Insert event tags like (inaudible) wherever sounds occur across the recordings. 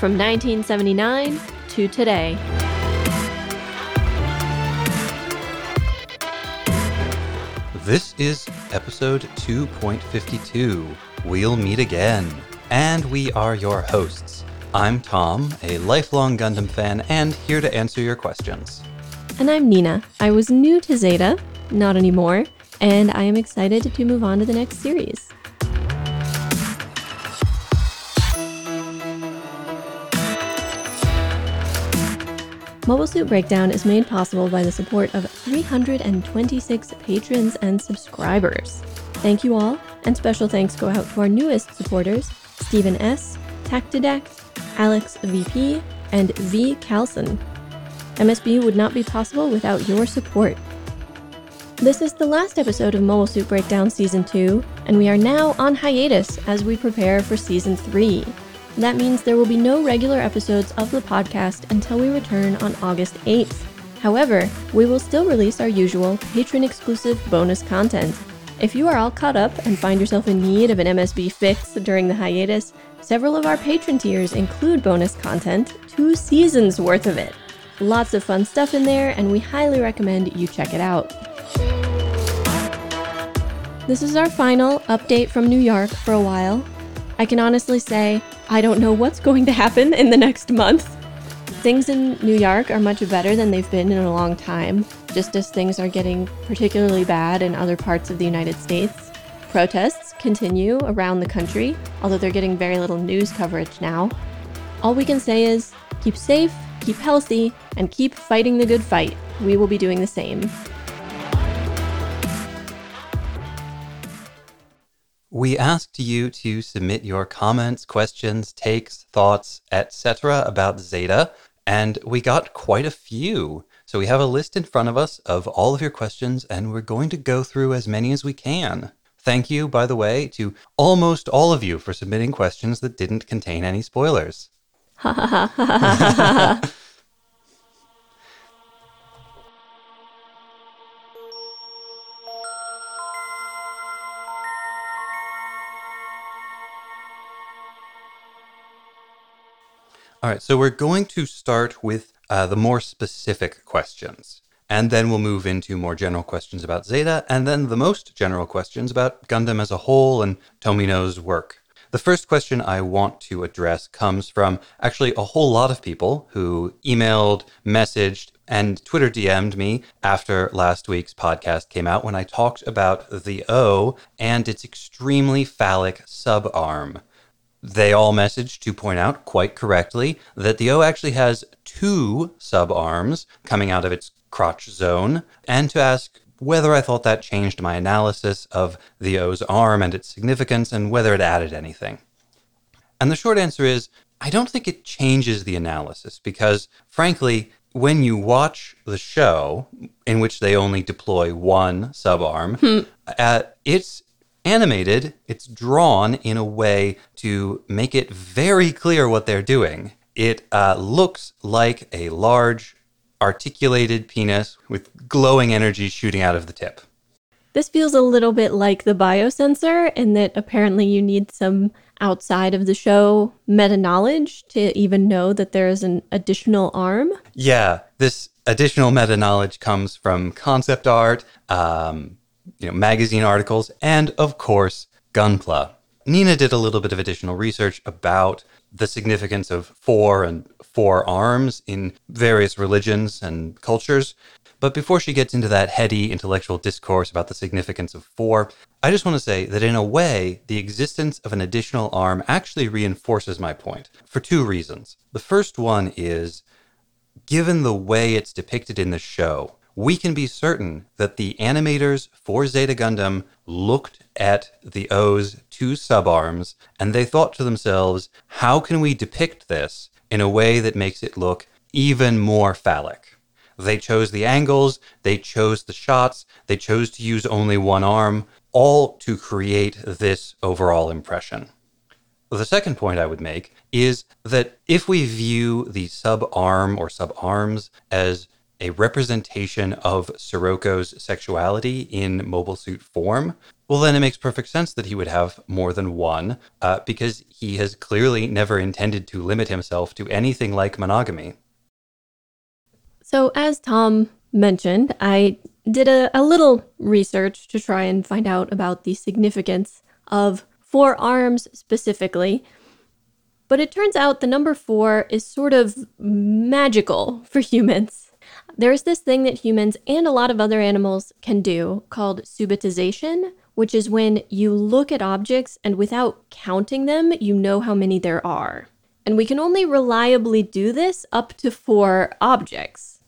from 1979 to today. This is episode 2.52. We'll meet again. And we are your hosts. I'm Tom, a lifelong Gundam fan, and here to answer your questions. And I'm Nina. I was new to Zeta, not anymore, and I am excited to move on to the next series. Mobile Suit Breakdown is made possible by the support of 326 patrons and subscribers. Thank you all, and special thanks go out to our newest supporters Stephen S., Tactidac, Alex VP, and V. Calson. MSB would not be possible without your support. This is the last episode of Mobile Suit Breakdown Season 2, and we are now on hiatus as we prepare for Season 3. That means there will be no regular episodes of the podcast until we return on August 8th. However, we will still release our usual patron exclusive bonus content. If you are all caught up and find yourself in need of an MSB fix during the hiatus, several of our patron tiers include bonus content, two seasons worth of it. Lots of fun stuff in there, and we highly recommend you check it out. This is our final update from New York for a while. I can honestly say I don't know what's going to happen in the next month. Things in New York are much better than they've been in a long time, just as things are getting particularly bad in other parts of the United States. Protests continue around the country, although they're getting very little news coverage now. All we can say is keep safe, keep healthy, and keep fighting the good fight. We will be doing the same. We asked you to submit your comments, questions, takes, thoughts, etc. about Zeta, and we got quite a few. So we have a list in front of us of all of your questions, and we're going to go through as many as we can. Thank you, by the way, to almost all of you for submitting questions that didn't contain any spoilers. (laughs) (laughs) All right, so we're going to start with uh, the more specific questions. And then we'll move into more general questions about Zeta, and then the most general questions about Gundam as a whole and Tomino's work. The first question I want to address comes from actually a whole lot of people who emailed, messaged, and Twitter DM'd me after last week's podcast came out when I talked about the O and its extremely phallic subarm. They all messaged to point out quite correctly that the O actually has two sub arms coming out of its crotch zone, and to ask whether I thought that changed my analysis of the O's arm and its significance and whether it added anything. And the short answer is I don't think it changes the analysis because, frankly, when you watch the show in which they only deploy one subarm, hmm. uh, it's animated, it's drawn in a way to make it very clear what they're doing. It uh, looks like a large, articulated penis with glowing energy shooting out of the tip. This feels a little bit like the biosensor in that apparently you need some outside of the show meta knowledge to even know that there is an additional arm. Yeah, this additional meta knowledge comes from concept art, um, you know, magazine articles, and of course, Gunpla. Nina did a little bit of additional research about the significance of four and four arms in various religions and cultures. But before she gets into that heady intellectual discourse about the significance of four, I just want to say that in a way, the existence of an additional arm actually reinforces my point for two reasons. The first one is given the way it's depicted in the show, we can be certain that the animators for Zeta Gundam looked at the O's two subarms and they thought to themselves, how can we depict this in a way that makes it look even more phallic. They chose the angles, they chose the shots, they chose to use only one arm, all to create this overall impression. The second point I would make is that if we view the sub arm or sub arms as a representation of Sirocco's sexuality in mobile suit form, well, then it makes perfect sense that he would have more than one, uh, because he has clearly never intended to limit himself to anything like monogamy. So, as Tom mentioned, I did a, a little research to try and find out about the significance of four arms specifically. But it turns out the number four is sort of magical for humans. There's this thing that humans and a lot of other animals can do called subitization, which is when you look at objects and without counting them, you know how many there are. And we can only reliably do this up to four objects.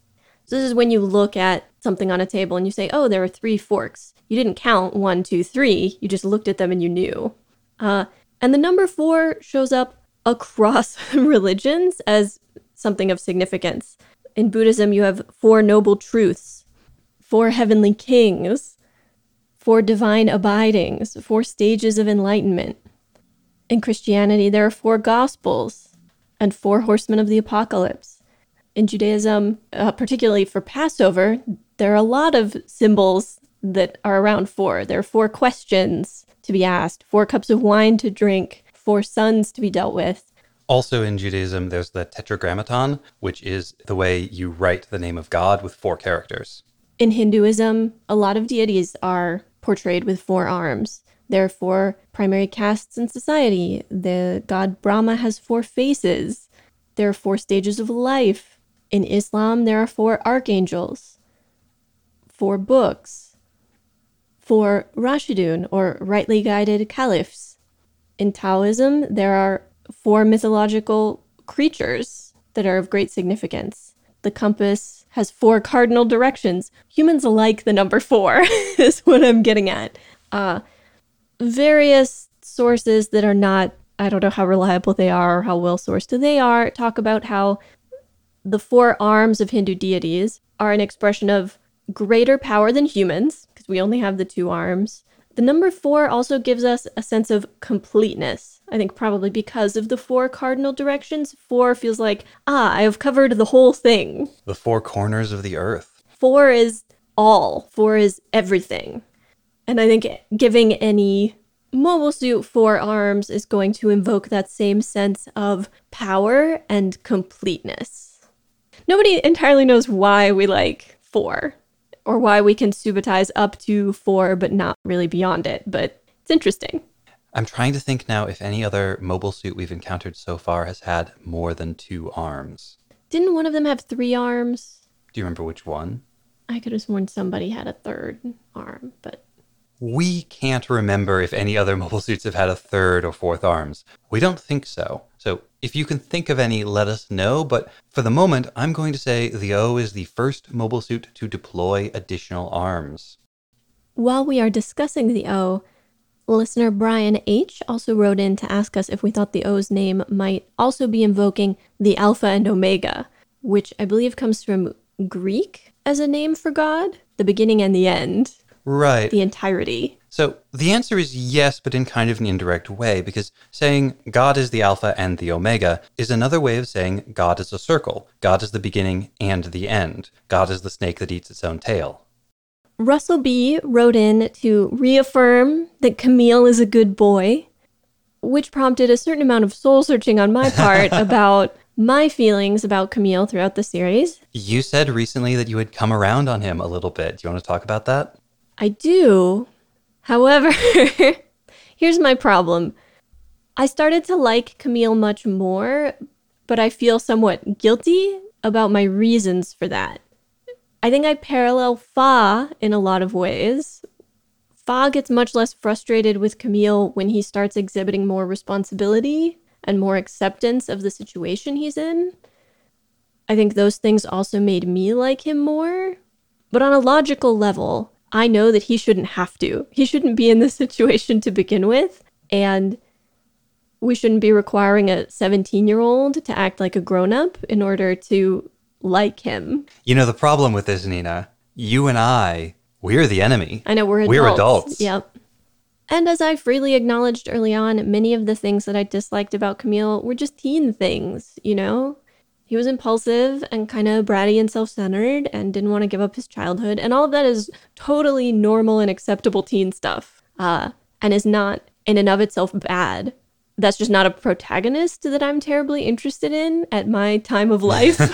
So this is when you look at something on a table and you say, oh, there are three forks. You didn't count one, two, three. You just looked at them and you knew. Uh, and the number four shows up across (laughs) religions as something of significance. In Buddhism, you have four noble truths, four heavenly kings, four divine abidings, four stages of enlightenment. In Christianity, there are four gospels and four horsemen of the apocalypse in Judaism, uh, particularly for Passover, there are a lot of symbols that are around four. There are four questions to be asked, four cups of wine to drink, four sons to be dealt with. Also in Judaism, there's the tetragrammaton, which is the way you write the name of God with four characters. In Hinduism, a lot of deities are portrayed with four arms. There are four primary castes in society. The god Brahma has four faces. There are four stages of life. In Islam, there are four archangels, four books, four Rashidun, or rightly guided caliphs. In Taoism, there are four mythological creatures that are of great significance. The compass has four cardinal directions. Humans like the number four, (laughs) is what I'm getting at. Uh, various sources that are not, I don't know how reliable they are or how well sourced they are, talk about how the four arms of Hindu deities are an expression of greater power than humans, because we only have the two arms. The number four also gives us a sense of completeness. I think probably because of the four cardinal directions, four feels like, ah, I have covered the whole thing. The four corners of the earth. Four is all, four is everything. And I think giving any mobile suit four arms is going to invoke that same sense of power and completeness nobody entirely knows why we like four or why we can subitize up to four but not really beyond it, but it's interesting. I'm trying to think now if any other mobile suit we've encountered so far has had more than two arms. Didn't one of them have three arms? Do you remember which one? I could have sworn somebody had a third arm, but we can't remember if any other mobile suits have had a third or fourth arms. We don't think so. So if you can think of any, let us know. But for the moment, I'm going to say the O is the first mobile suit to deploy additional arms. While we are discussing the O, listener Brian H. also wrote in to ask us if we thought the O's name might also be invoking the Alpha and Omega, which I believe comes from Greek as a name for God, the beginning and the end. Right. The entirety. So the answer is yes, but in kind of an indirect way, because saying God is the Alpha and the Omega is another way of saying God is a circle. God is the beginning and the end. God is the snake that eats its own tail. Russell B. wrote in to reaffirm that Camille is a good boy, which prompted a certain amount of soul searching on my part (laughs) about my feelings about Camille throughout the series. You said recently that you had come around on him a little bit. Do you want to talk about that? I do. However, (laughs) here's my problem. I started to like Camille much more, but I feel somewhat guilty about my reasons for that. I think I parallel Fa in a lot of ways. Fa gets much less frustrated with Camille when he starts exhibiting more responsibility and more acceptance of the situation he's in. I think those things also made me like him more. But on a logical level, I know that he shouldn't have to. He shouldn't be in this (laughs) situation to begin with. And we shouldn't be requiring a 17 year old to act like a grown up in order to like him. You know, the problem with this, Nina, you and I, we're the enemy. I know we're adults. We're adults. Yep. And as I freely acknowledged early on, many of the things that I disliked about Camille were just teen things, you know? He was impulsive and kind of bratty and self centered and didn't want to give up his childhood. And all of that is totally normal and acceptable teen stuff uh, and is not in and of itself bad that's just not a protagonist that I'm terribly interested in at my time of life. (laughs)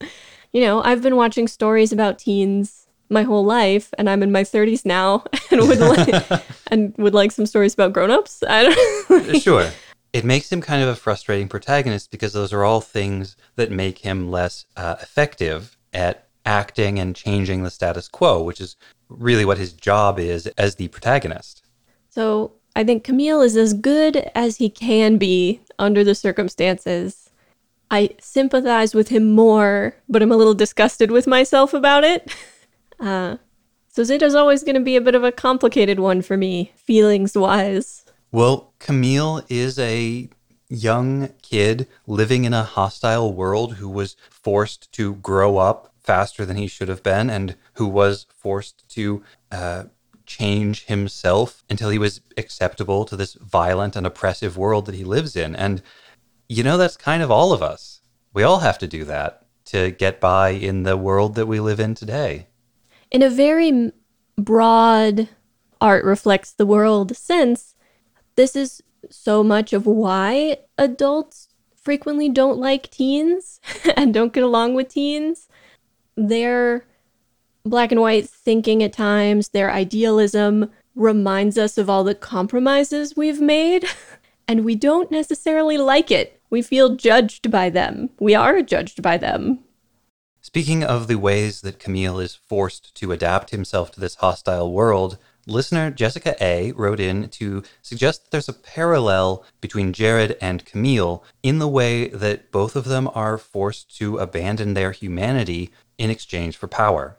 (laughs) you know, I've been watching stories about teens my whole life and I'm in my 30s now (laughs) and would like and would like some stories about grown-ups. I don't Sure. It makes him kind of a frustrating protagonist because those are all things that make him less uh, effective at acting and changing the status quo, which is really what his job is as the protagonist. So I think Camille is as good as he can be under the circumstances. I sympathize with him more, but I'm a little disgusted with myself about it. (laughs) Uh, so Zeta's always going to be a bit of a complicated one for me, feelings wise. Well, Camille is a young kid living in a hostile world who was forced to grow up faster than he should have been and who was forced to uh, change himself until he was acceptable to this violent and oppressive world that he lives in. And, you know, that's kind of all of us. We all have to do that to get by in the world that we live in today. In a very broad art reflects the world sense, this is so much of why adults frequently don't like teens (laughs) and don't get along with teens. They're black and white thinking at times, their idealism reminds us of all the compromises we've made, (laughs) and we don't necessarily like it. We feel judged by them. We are judged by them. Speaking of the ways that Camille is forced to adapt himself to this hostile world, listener Jessica A wrote in to suggest that there's a parallel between Jerid and Camille in the way that both of them are forced to abandon their humanity in exchange for power.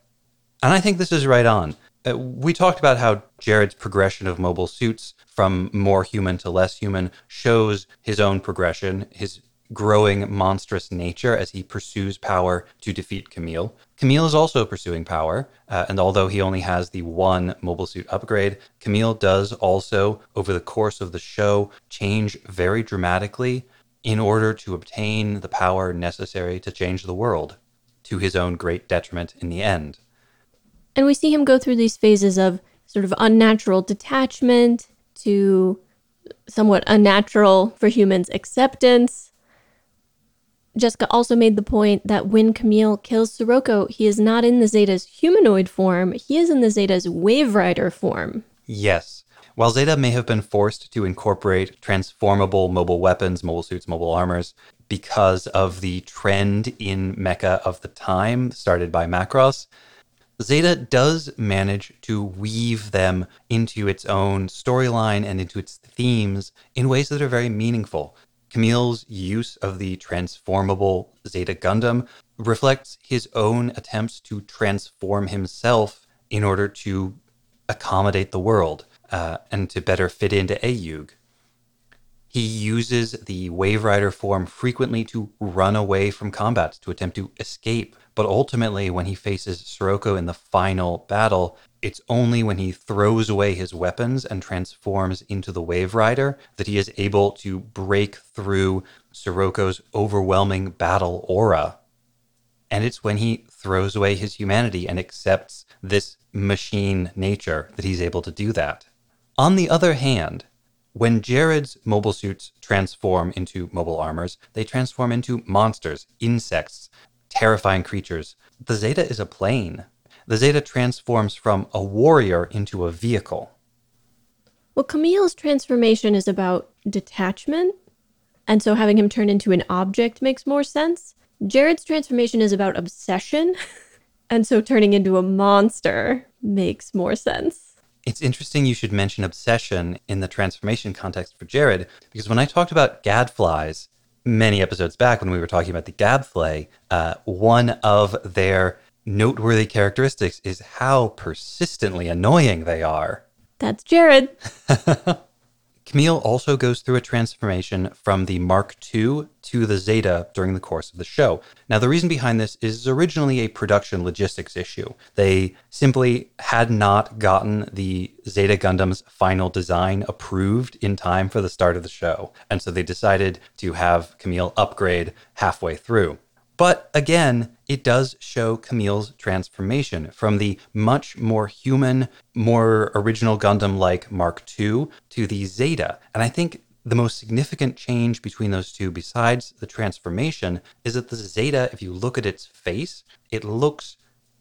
And I think this is right on. Uh, we talked about how Jerid's progression of mobile suits from more human to less human shows his own progression, his growing monstrous nature as he pursues power to defeat Camille. Camille is also pursuing power, uh, and although he only has the one mobile suit upgrade, Camille does also, over the course of the show, change very dramatically in order to obtain the power necessary to change the world, to his own great detriment in the end. And we see him go through these phases of sort of unnatural detachment to somewhat unnatural for humans acceptance. Jessica also made the point that when Camille kills Sirocco, he is not in the Zeta's humanoid form, he is in the Zeta's Wave Rider form. Yes. While Zeta may have been forced to incorporate transformable mobile weapons, mobile suits, mobile armors, because of the trend in mecha of the time started by Macross, Zeta does manage to weave them into its own storyline and into its themes in ways that are very meaningful. Camille's use of the transformable Zeta Gundam reflects his own attempts to transform himself in order to accommodate the world uh, and to better fit into AEUG. He uses the Wave Rider form frequently to run away from combat, to attempt to escape but ultimately, when he faces Sirocco in the final battle, it's only when he throws away his weapons and transforms into the Wave Rider that he is able to break through Sirocco's overwhelming battle aura. And it's when he throws away his humanity and accepts this machine nature that he's able to do that. On the other hand, when Jerid's mobile suits transform into mobile armors, they transform into monsters, insects, terrifying creatures. The Zeta is a plane. The Zeta transforms from a warrior into a vehicle. Well, Camille's transformation is about detachment, and so having him turn into an object makes more sense. Jerid's transformation is about obsession, (laughs) and so turning into a monster makes more sense. It's interesting you should mention obsession in the transformation context for Jerid, because when I talked about gadflies, many episodes back when we were talking about the Gabthley, uh, one of their noteworthy characteristics is how persistently annoying they are. That's Jerid. (laughs) Camille also goes through a transformation from the Mark II to the Zeta during the course of the show. Now, the reason behind this is originally a production logistics issue. They simply had not gotten the Zeta Gundam's final design approved in time for the start of the show. And so they decided to have Camille upgrade halfway through. But again, it does show Camille's transformation from the much more human, more original Gundam like Mark II to the Zeta. And I think the most significant change between those two, besides the transformation, is that the Zeta, if you look at its face, it looks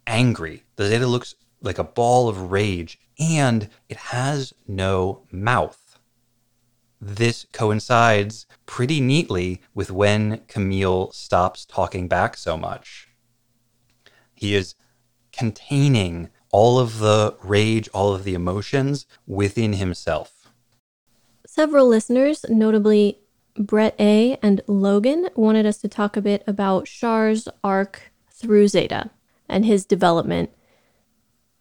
angry. The Zeta looks like a ball of rage, and it has no mouth this coincides pretty neatly with when Camille stops talking back so much. He is containing all of the rage, all of the emotions within himself. Several listeners, notably Brett A. and Logan, wanted us to talk a bit about Char's arc through Zeta and his development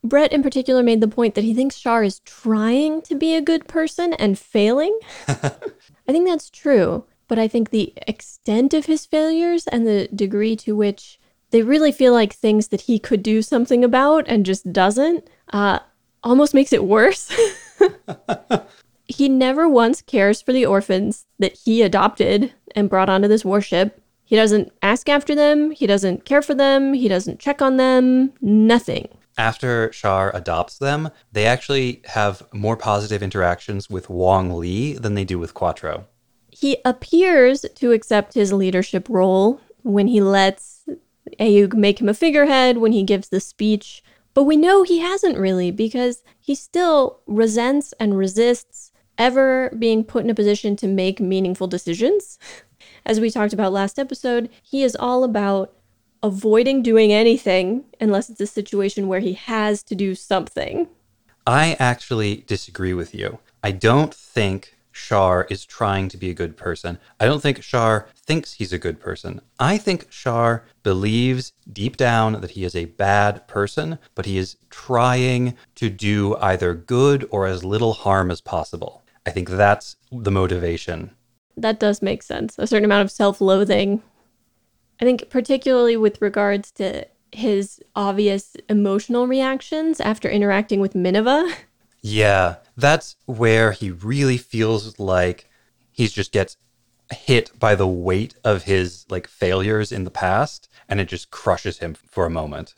Brett, in particular, made the point that he thinks Char is trying to be a good person and failing. (laughs) I think that's true, but I think the extent of his failures and the degree to which they really feel like things that he could do something about and just doesn't uh, almost makes it worse. (laughs) he never once cares for the orphans that he adopted and brought onto this warship. He doesn't ask after them, he doesn't care for them, he doesn't check on them, nothing after Char adopts them, they actually have more positive interactions with Wong Lee than they do with Quattro. He appears to accept his leadership role when he lets AEUG make him a figurehead, when he gives the speech. But we know he hasn't really because he still resents and resists ever being put in a position to make meaningful decisions. (laughs) As we talked about last episode, he is all about avoiding doing anything unless it's a situation where he has to do something. I actually disagree with you. I don't think Char is trying to be a good person. I don't think Char thinks he's a good person. I think Shar believes deep down that he is a bad person, but he is trying to do either good or as little harm as possible. I think that's the motivation. That does make sense. A certain amount of self loathing I think, particularly with regards to his obvious emotional reactions after interacting with Minerva. Yeah, that's where he really feels like he just gets hit by the weight of his like failures in the past and it just crushes him for a moment.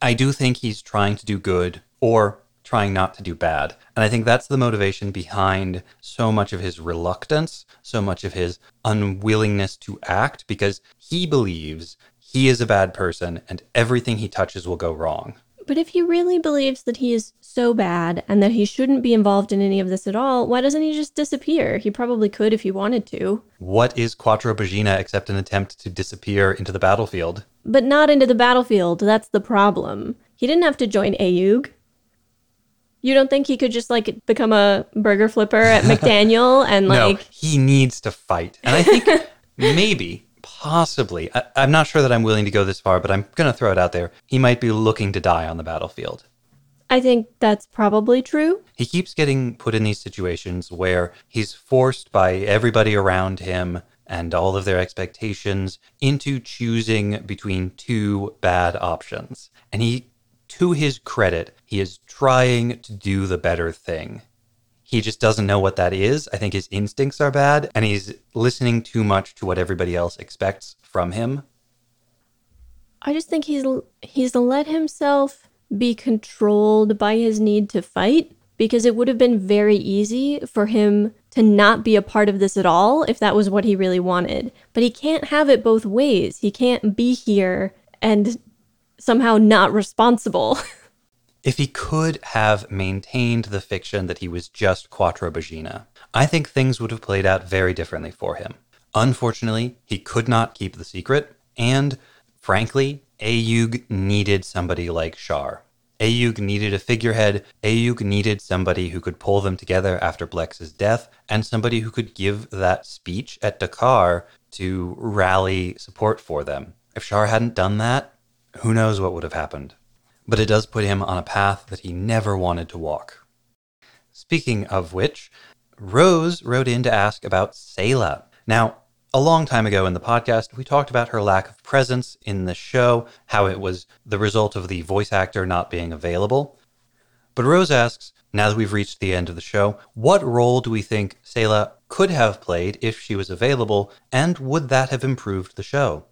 I do think he's trying to do good or trying not to do bad. And I think that's the motivation behind so much of his reluctance, so much of his unwillingness to act, because he believes he is a bad person and everything he touches will go wrong. But if he really believes that he is so bad and that he shouldn't be involved in any of this at all, why doesn't he just disappear? He probably could if he wanted to. What is Quattro Bajeena except an attempt to disappear into the battlefield? But not into the battlefield, that's the problem. He didn't have to join AEUG. You don't think he could just like become a burger flipper at (laughs) McDaniel and like no, he needs to fight. And I think (laughs) maybe, possibly, I, I'm not sure that I'm willing to go this far, but I'm going to throw it out there. He might be looking to die on the battlefield. I think that's probably true. He keeps getting put in these situations where he's forced by everybody around him and all of their expectations into choosing between two bad options. And he to his credit, he is trying to do the better thing. He just doesn't know what that is. I think his instincts are bad, and he's listening too much to what everybody else expects from him. I just think he's he's let himself be controlled by his need to fight because it would have been very easy for him to not be a part of this at all if that was what he really wanted. But he can't have it both ways. He can't be here and somehow not responsible. (laughs) if he could have maintained the fiction that he was just Quattro Bajeena, I think things would have played out very differently for him. Unfortunately, he could not keep the secret, and frankly, AEUG needed somebody like Char. AEUG needed a figurehead. AEUG needed somebody who could pull them together after Blex's death, and somebody who could give that speech at Dakar to rally support for them. If Char hadn't done that, who knows what would have happened? But it does put him on a path that he never wanted to walk. Speaking of which, Rose wrote in to ask about Sayla. Now, a long time ago in the podcast, we talked about her lack of presence in the show, how it was the result of the voice actor not being available. But Rose asks, now that we've reached the end of the show, what role do we think Sayla could have played if she was available, and would that have improved the show?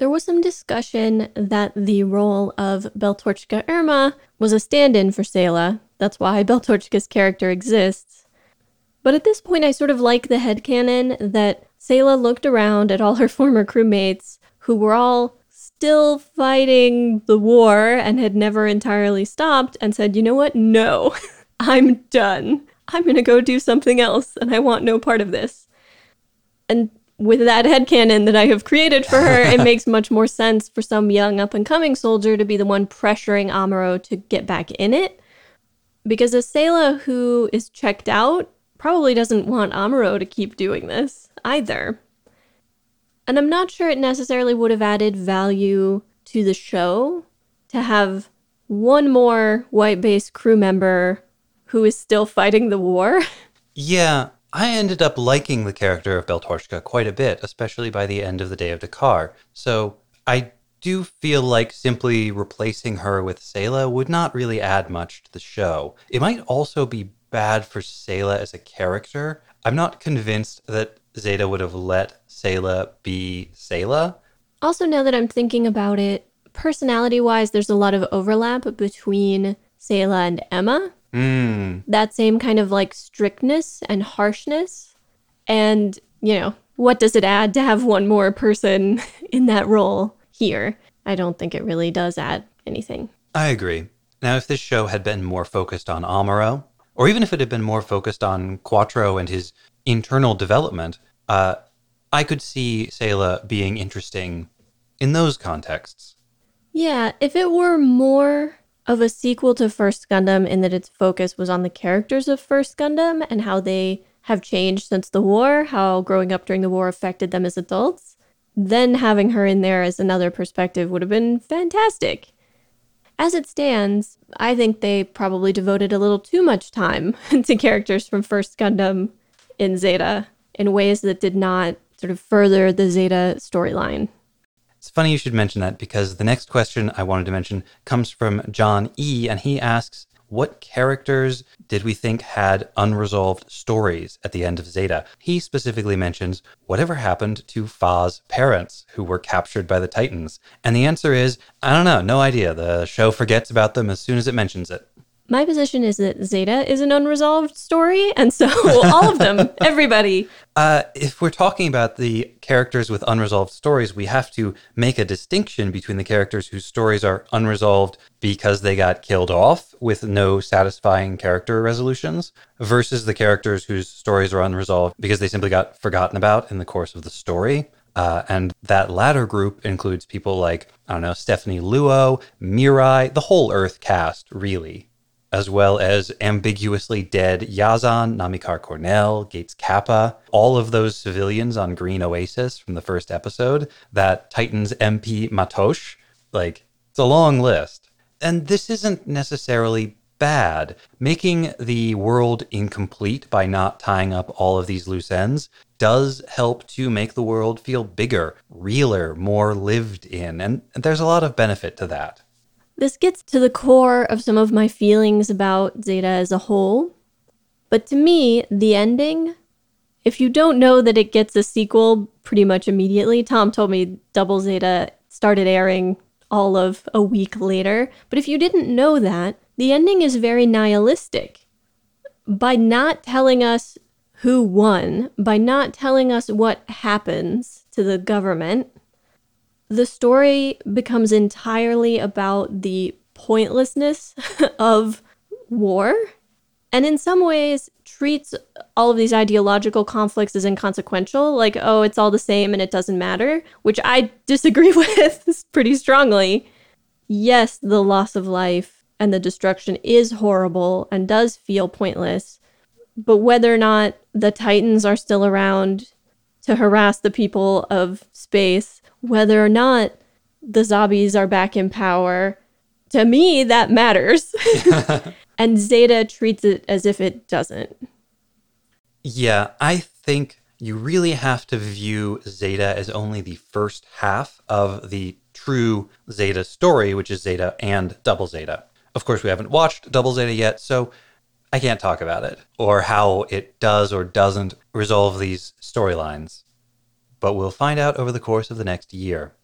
There was some discussion that the role of Beltorchika Irma was a stand in for Sayla. That's why (laughs) Beltorchika's character exists. But at this point, I sort of like the headcanon that Sayla looked around at all her (laughs) former crewmates who were all still fighting the war and had never entirely stopped and said, you know what? No, (laughs) I'm done. I'm going to go do something else and I want no part of this. And with that headcanon that I have created for her, it (laughs) makes much more sense for some young up and coming soldier to be the one pressuring Amuro to get back in it. Because a Sayla who is checked out probably doesn't want Amuro to keep doing this either. And I'm not sure it necessarily would have added value to the show to have one more white base crew member who is still fighting the war. (laughs) Yeah, I ended up liking the character of Beltorchika quite a bit, especially by the end of the Day of Dakar. So I do feel like simply replacing her with Sayla would not really add much to the show. It might also be bad for Sayla as a character. I'm not convinced that Zeta would have let Sayla be Sayla. Also, now that I'm thinking about it, personality wise, there's a lot of overlap between Sayla and Emma. Mm. That same kind of like strictness and harshness. And, you know, what does it add to have one more person (laughs) in that role here? I don't think it really does add anything. I agree. Now, if this show had been more focused on Amuro, or even if it had been more focused on Quattro and his internal development, uh, I could see Sayla being interesting in those contexts. Yeah, if it were more of a sequel to First Gundam in that its focus was on the characters of First Gundam and how they have changed since the war, how growing up during the war affected them as adults, then having her in there as another perspective would have been fantastic. As it stands, I think they probably devoted a little too much time (laughs) to characters from First Gundam in Zeta in ways that did not sort of further the Zeta storyline. It's funny you should mention that because the next question I wanted to mention comes from John E., and he asks, What characters did we think had unresolved stories at the end of Zeta? He specifically mentions, Whatever happened to Fa's parents who were captured by the Titans? And the answer is, I don't know, no idea. The show forgets about them as soon as it mentions it. My position is that Zeta is an unresolved story, and so (laughs) all of them, everybody. Uh, if we're talking about the characters with unresolved stories, we have to make a distinction between the characters whose stories are unresolved because they got killed off with no satisfying character resolutions versus the characters whose stories are unresolved because they simply got forgotten about in the course of the story. Uh, and that latter group includes people like, I don't know, Stephanie Luo, Mirai, the whole Earth cast, really as well as ambiguously dead Yazan, Namikar Cornell, Gates Capa, all of those civilians on Green Oasis from the first episode, that Titans MP Matosh. Like, it's a long list. And this isn't necessarily bad. Making the world incomplete by not tying up all of these loose ends does help to make the world feel bigger, realer, more lived in. And there's a lot of benefit to that. This gets to the core of some of my feelings about Zeta as a whole. But to me, the ending, if you don't know that it gets a sequel pretty much immediately, Tom told me Double Zeta started airing all of a week later. But if you didn't know that, the ending is very nihilistic. By not telling us who won, by not telling us what happens to the government, the story becomes entirely about the pointlessness (laughs) of war and in some ways treats all of these ideological conflicts as inconsequential like oh it's all the same and it doesn't matter which i disagree (laughs) with pretty strongly. Yes the loss of life and the destruction is horrible and does feel pointless but whether or not the titans are still around to harass the people of space whether or not the zombies are back in power, to me, that matters. (laughs) and Zeta treats it as if it doesn't. Yeah, I think you really have to view Zeta as only the first half of the true Zeta story, which is Zeta and Double Zeta. Of course, we haven't watched Double Zeta yet, so I can't talk about it or how it does or doesn't resolve these storylines. But we'll find out over the course of the next year.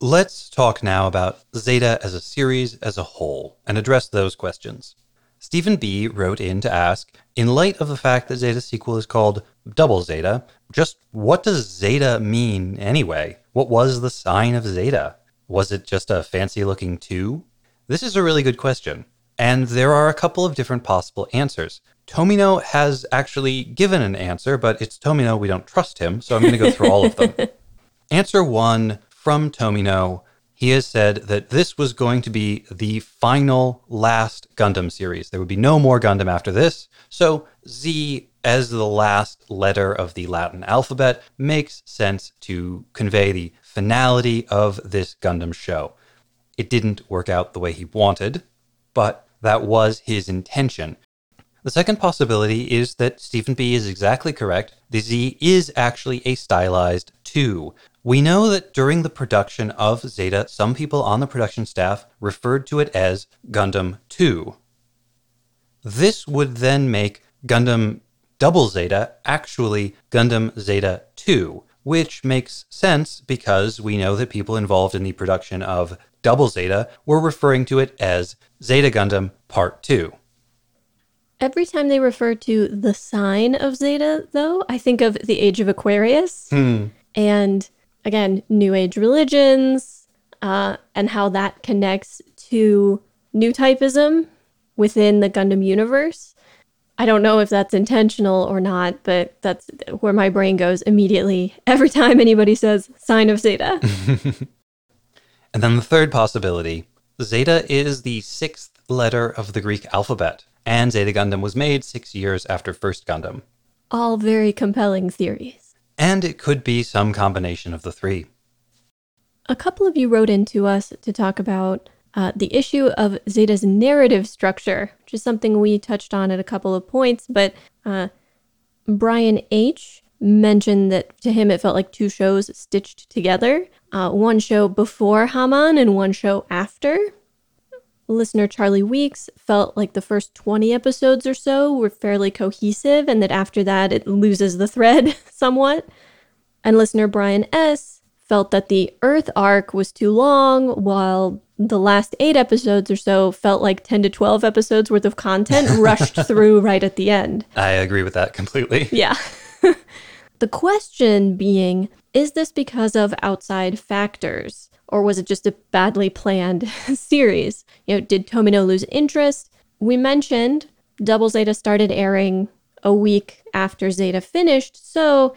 Let's talk now about Zeta as a series as a whole and address those questions. Stephen B. wrote in to ask In light of the fact that Zeta sequel is called Double Zeta, just what does Zeta mean anyway? What was the sign of Zeta? Was it just a fancy looking two? This is a really good question. And there are a couple of different possible answers. Tomino has actually given an answer, but it's Tomino, we don't trust him, so I'm going to go through all of them. (laughs) Answer one from Tomino he has said that this was going to be the final last Gundam series. There would be no more Gundam after this. So Z, as the last letter of the Latin alphabet, makes sense to convey the finality of this Gundam show. It didn't work out the way he wanted, but that was his intention. The second possibility is that Stephen B is exactly correct. The Z is actually a stylized 2. We know that during the production of Zeta, some people on the production staff referred to it as Gundam 2. This would then make Gundam Double Zeta actually Gundam Zeta 2, which makes sense because we know that people involved in the production of Double Zeta were referring to it as Zeta Gundam Part 2. Every time they refer to the sign of Zeta, though, I think of the Age of Aquarius. Hmm. And again, New Age religions, uh, and how that connects to new typism within the Gundam universe. I don't know if that's intentional or not, but that's where my brain goes immediately (laughs) every time anybody says sign of Zeta. (laughs) and then the third possibility Zeta is the sixth letter of the Greek alphabet, and Zeta Gundam was made six years after First Gundam. All very compelling theories. And it could be some combination of the three. A couple of you wrote in to us to talk about uh, the issue of Zeta's narrative structure, which is something we touched on at a couple of points. But uh, Brian H. mentioned that to him it felt like two shows stitched together uh, one show before Haman and one show after. Listener Charlie Weeks felt like the first 20 episodes or so were fairly cohesive, and that after that it loses the thread (laughs) somewhat. And listener Brian S. felt that the Earth arc was too long, while the last eight episodes or so felt like 10 to 12 episodes worth of content (laughs) rushed through right at the end. I agree with that completely. (laughs) Yeah. the question being is this because of outside factors? Or was it just a badly planned (laughs) series? You know, did Tomino lose interest? We mentioned Double Zeta started airing a week after Zeta finished, so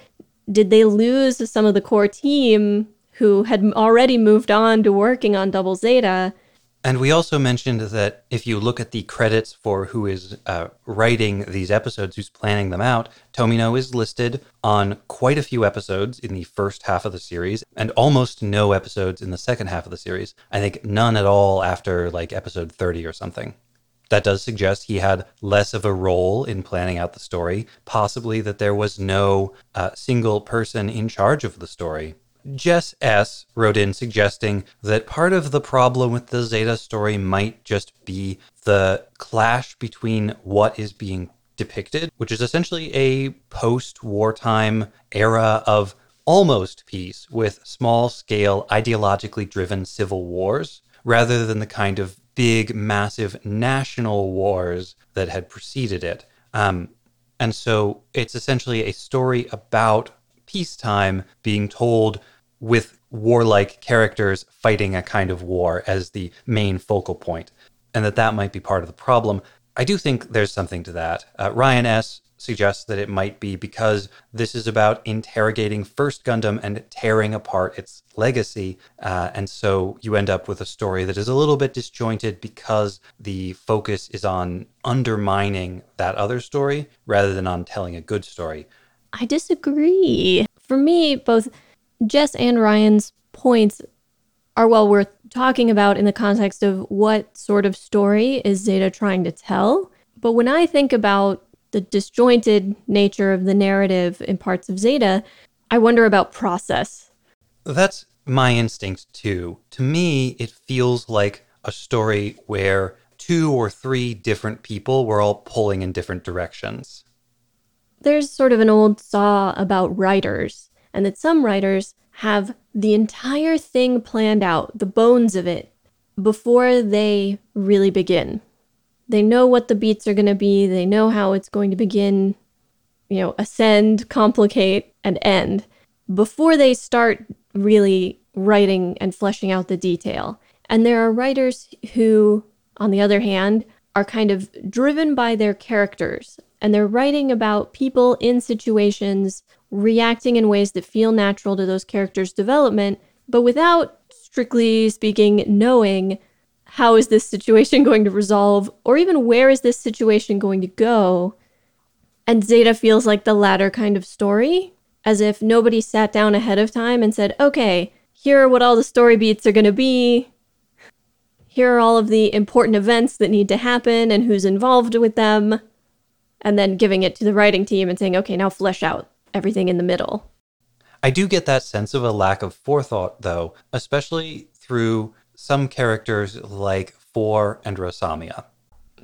did they lose some of the core team who had already moved on to working on Double Zeta? And we also mentioned that if you look at the credits for who is uh, writing these episodes, who's planning them out, Tomino is listed on quite a few episodes in the first half of the series and almost no episodes in the second half of the series. I think none at all after like episode 30 or something. That does suggest he had less of a role in planning out the story, possibly that there was no uh, single person in charge of the story. Jess S. wrote in suggesting that part of the problem with the Zeta story might just be the clash between what is being depicted, which is essentially a post wartime era of almost peace with small scale, ideologically driven civil wars, rather than the kind of big, massive national wars that had preceded it. Um, and so it's essentially a story about peacetime being told with warlike characters fighting a kind of war as the main focal point, and that that might be part of the problem. I do think there's something to that. Uh, Ryan S. suggests that it might be because this is about interrogating First Gundam and tearing apart its legacy. Uh, and so you end up with a story that is a little bit disjointed because the focus is on undermining that other story rather than on telling a good story. I disagree. For me, both Jess and Ryan's points are well worth talking about in the context of what sort of story is Zeta trying to tell. But when I think about the disjointed nature of the narrative in parts of Zeta, I wonder about process. That's my instinct too. To me, it feels like a story where two or three different people were all pulling in different directions. There's sort of an old saw about writers, and that some writers have the entire thing planned out, the bones of it, before they really begin. They know what the beats are going to be, they know how it's going to begin, you know, ascend, complicate, and end before they start really writing and fleshing out the detail. And there are writers who, on the other hand, are kind of driven by their characters and they're writing about people in situations reacting in ways that feel natural to those characters' development, but without, strictly speaking, knowing how is this situation (laughs) going to resolve or even where is this situation going to go. And Zeta feels like the latter kind of story, as if nobody sat down ahead of time and said, okay, here are what all the story beats are going to be. Here are all of the important events that need to happen and who's involved with them and then giving it to the writing team and saying, okay, now flesh out everything in the middle. I do get that sense of a lack of forethought, though, especially through some characters like Four and Rosamia.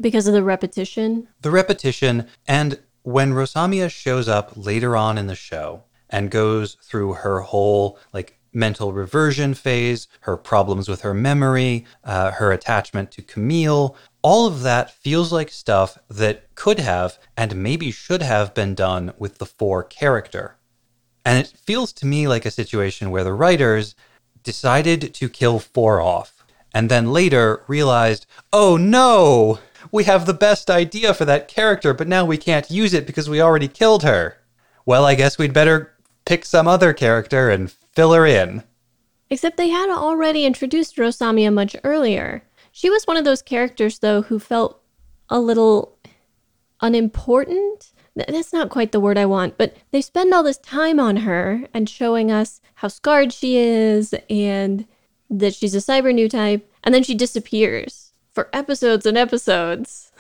Because of the repetition? The repetition, and when Rosamia shows up later on in the show and goes through her whole, like, mental reversion phase, her problems with her memory, uh, her attachment to Camille, all of that feels like stuff that could have and maybe should have been done with the four character. And it feels to me like a situation where the writers decided to kill four off and then later realized, oh no, we have the best idea for that character, but now we can't use it because we already killed her. Well, I guess we'd better pick some other character and fill her in. Except they had already introduced Rosamia much earlier. She was one of those characters, though, who felt a little unimportant. That's not quite the word I want, but they spend all this time on her and showing us how scarred she is and that she's a cyber new type, and then she disappears for episodes and episodes.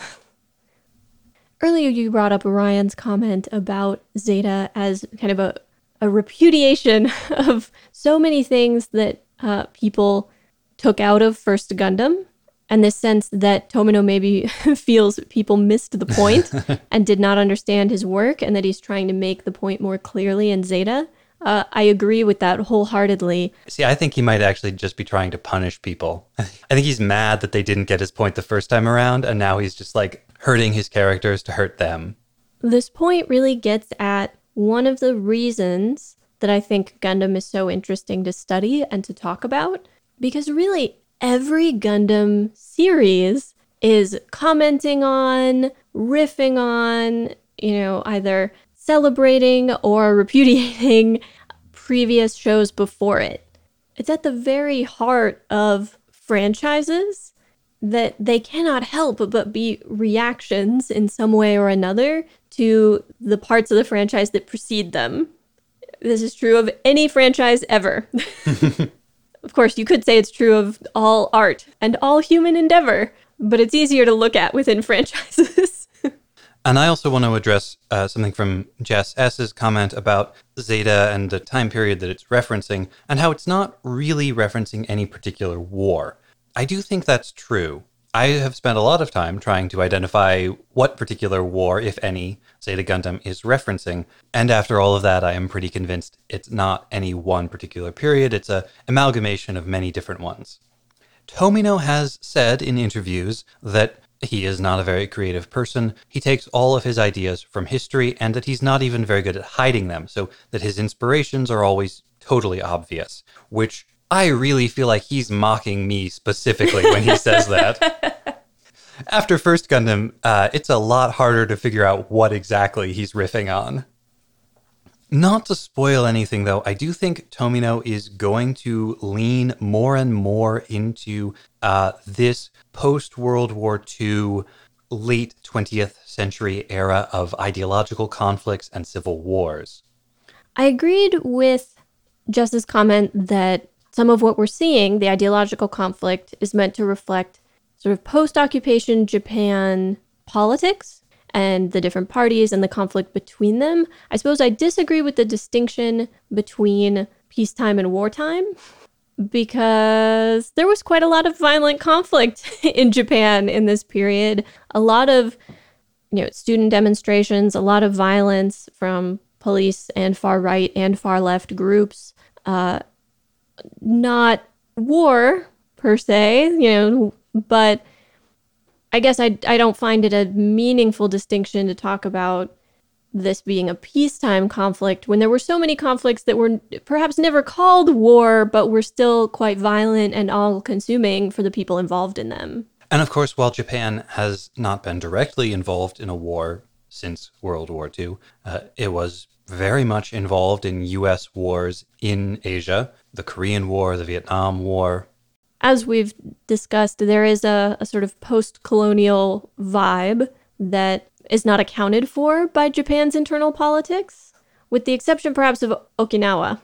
(laughs) Earlier, you brought up Orion's comment about Zeta as kind of a, a repudiation (laughs) of so many things that uh, people took out of First Gundam and this sense that Tomino maybe (laughs) feels people missed the point (laughs) and did not understand his work and that he's trying to make the point more clearly in Zeta. Uh, I agree with that wholeheartedly. See, I think he might actually just be trying to punish people. (laughs) I think he's mad that they didn't get his point the first time around, and now he's just like hurting his characters to hurt them. This point really gets at one of the reasons that I think Gundam is so interesting to study and to talk about. Because really, every Gundam series is commenting on, riffing on, you know, either celebrating or (laughs) repudiating previous shows before it. It's at the very heart of franchises that they cannot help but be reactions in some way or another to the parts of the franchise that precede them. This is true of any franchise ever. (laughs) Of course, you could say it's true of all art and all human endeavor, but it's easier to look at within (laughs) franchises. and I also want to address uh, something from Jess S's comment about Zeta and the time period that it's referencing, and how it's not really referencing any particular war. I do think that's true. I have spent a lot of time trying to identify what particular war, if any, Zeta Gundam is referencing. And after all of that, I am pretty convinced it's not any one particular period, it's a amalgamation of many different ones. Tomino has said in interviews that he is not a very creative person. He takes all of his ideas from history and that he's not even very good at hiding them, so that his inspirations are always totally obvious, which I really feel like he's mocking me specifically when he says that. (laughs) After First Gundam, uh, it's a lot harder to figure out what exactly he's riffing on. Not to spoil anything, though, I do think Tomino is going to lean more and more into uh, this post World War II, late 20th century era of ideological conflicts and civil wars. I agreed with Jess's comment that some of what we're seeing, the ideological conflict, is meant to reflect sort of post occupation Japan politics and the different parties and the conflict between them. I suppose I disagree with the distinction between peacetime and wartime because there was quite a lot of violent conflict (laughs) in Japan in this period. A lot of you know student demonstrations, a lot of violence from police and far right and far left groups. Uh, not war per se, you know, but I guess I, I don't find it a meaningful distinction to talk about this being a peacetime conflict when there were so many conflicts that were perhaps never called war, but were still quite violent and all consuming for the people involved in them. And of course, while Japan has not been directly involved in a war since World War II, uh, it was very much involved in US wars in Asia, the Korean War, the Vietnam War. As we've discussed, there is a, a sort of post colonial vibe that is not accounted for by Japan's internal politics, with the exception perhaps of Okinawa,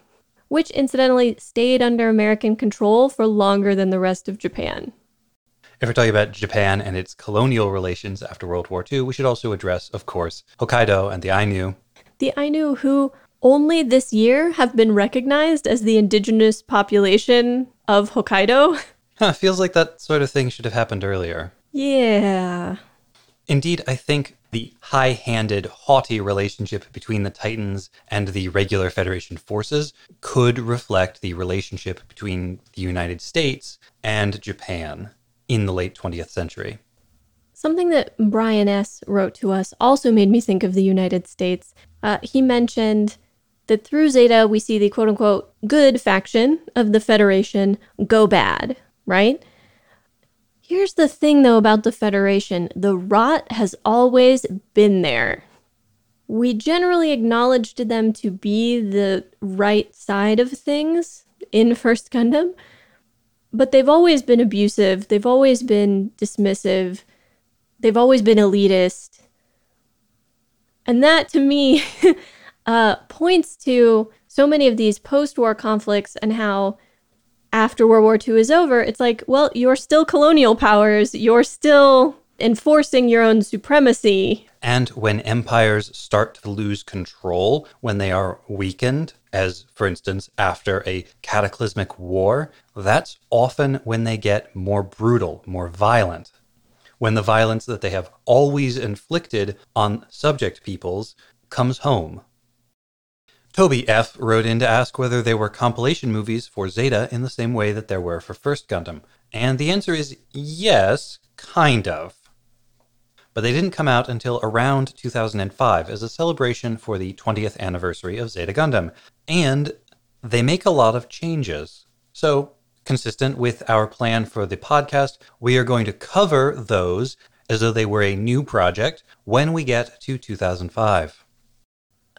which incidentally stayed under American control for longer than the rest of Japan. If we're talking about Japan and its colonial relations after World War II, we should also address, of course, Hokkaido and the Ainu. The Ainu, who only this year have been recognized as the indigenous population of Hokkaido. (laughs) Huh, feels like that sort of thing should have happened earlier. Yeah. Indeed, I think the high handed, haughty relationship between the Titans and the regular Federation forces could reflect the relationship between the United States and Japan in the late 20th century. Something that Brian S. wrote to us also made me think of the United States. Uh, he mentioned that through Zeta, we see the quote unquote good faction of the Federation go bad, right? Here's the thing, though, about the Federation the rot has always been there. We generally acknowledged them to be the right side of things in First Gundam, but they've always been abusive, they've always been dismissive, they've always been elitist. And that to me (laughs) uh, points to so many of these post war conflicts and how after World War II is over, it's like, well, you're still colonial powers. You're still enforcing your own supremacy. And when empires start to lose control, when they are weakened, as for instance after a cataclysmic war, that's often when they get more brutal, more violent. When the violence that they have always inflicted on subject peoples comes home. Toby F. wrote in to ask whether there were compilation movies for Zeta in the same way that there were for First Gundam. And the answer is yes, kind of. But they didn't come out until around 2005 as a celebration for the 20th anniversary of Zeta Gundam. And they make a lot of changes. So, consistent with our plan for the podcast, we are going to cover those as though they were a new project when we get to 2005.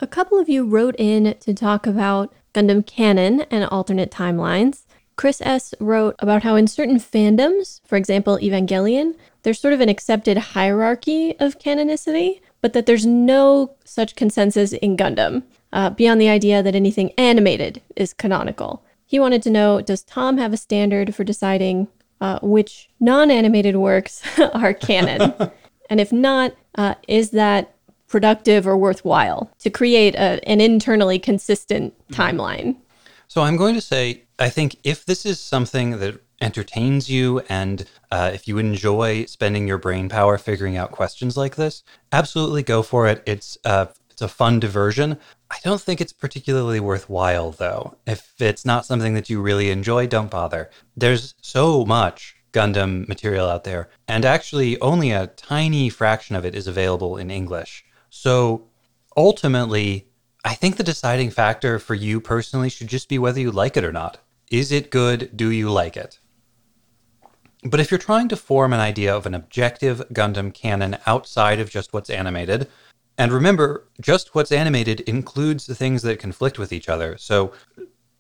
A couple of you wrote in to talk about Gundam canon and alternate timelines. Chris S. wrote about how in certain fandoms, for example, Evangelion, there's sort of an accepted hierarchy of canonicity, but that there's no such consensus in Gundam, uh, beyond the idea that anything animated is canonical. He wanted to know Does Tom have a standard for deciding uh, which non animated works (laughs) are canon? (laughs) and if not, uh, is that productive or worthwhile to create a, an internally consistent mm-hmm. timeline. So I'm going to say, I think if this is something that entertains you and uh, if you enjoy spending your brain power figuring out questions like this, absolutely go for it. It's uh, it's a fun diversion. I don't think it's particularly worthwhile though. If it's not something that you really enjoy, don't bother. There's so much Gundam material out there, and actually only a tiny fraction of it is available in English. So ultimately, I think the deciding factor for you personally should just be whether you like it or not. Is it good? Do you like it? But if you're trying to form an idea of an objective Gundam canon outside of just what's animated, and remember, just what's animated includes the things that conflict with each other. So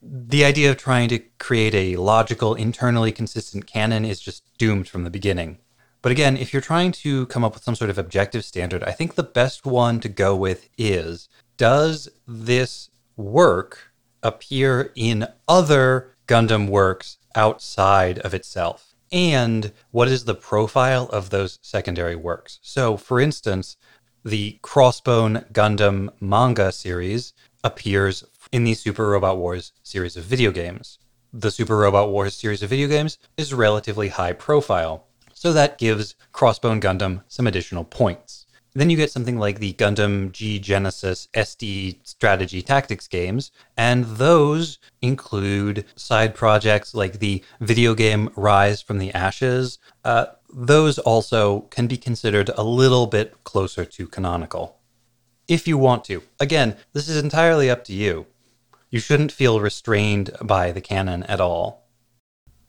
the idea of trying to create a logical, internally consistent canon is just doomed from the beginning. But again, if you're trying to come up with some sort of objective standard, I think the best one to go with is does this work appear in other Gundam works outside of itself? And what is the profile of those secondary works? So, for instance, the Crossbone Gundam manga series appears in the Super Robot Wars series of video games. The Super Robot Wars series of video games is relatively high profile, so that gives Crossbone Gundam some additional points. Then you get something like the Gundam G Genesis SD strategy tactics games, and those include side projects like the video game Rise from the Ashes. Uh, those also can be considered a little bit closer to canonical. If you want to. Again, this is entirely up to you. You shouldn't feel restrained by the canon at all.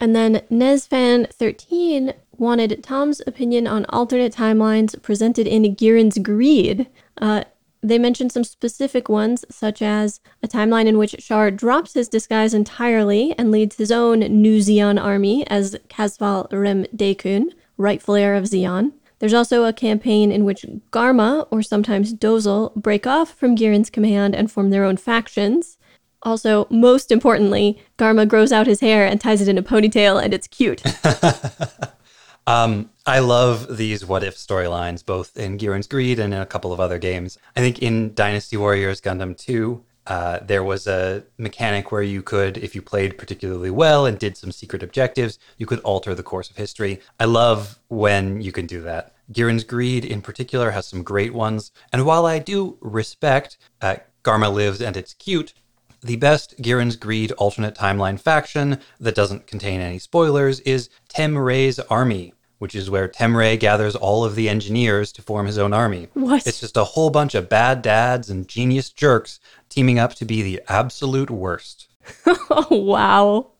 And then Nesfan13 wanted Tom's opinion on alternate timelines presented in Gihren's Greed. Uh, they mentioned some specific ones, such as a timeline in which Char drops his disguise entirely and leads his own new Zeon army as Casval Rem Deikun, rightful heir of Zeon. There's also a campaign in which Garma, or sometimes Dozel, break off from Gihren's command and form their own factions. Also, most importantly, Garma grows out his hair and ties it in a ponytail, and it's cute. (laughs) Um, I love these what if storylines, both in Gihren's Greed and in a couple of other games. I think in Dynasty Warriors Gundam 2, uh, there was a mechanic where you could, if you played particularly well and did some secret objectives, you could alter the course of history. I love when you can do that. Gihren's Greed, in particular, has some great ones. And while I do respect uh, Garma Lives and it's cute, the best Gihren's Greed alternate timeline faction that doesn't contain any spoilers is Tem Ray's army, which is where Temre gathers all of the engineers to form his own army. What? It's just a whole bunch of bad dads and genius jerks teaming up to be the absolute worst. oh, (laughs) wow.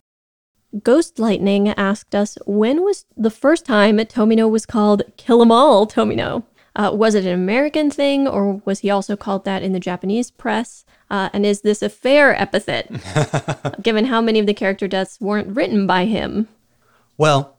Ghost Lightning asked us when was the first time Tomino was called Kill 'em All Tomino? Uh, was it an American thing, or was he also called that in the Japanese press? Uh, and is this a fair epithet, (laughs) given how many of the character deaths weren't written by him? Well,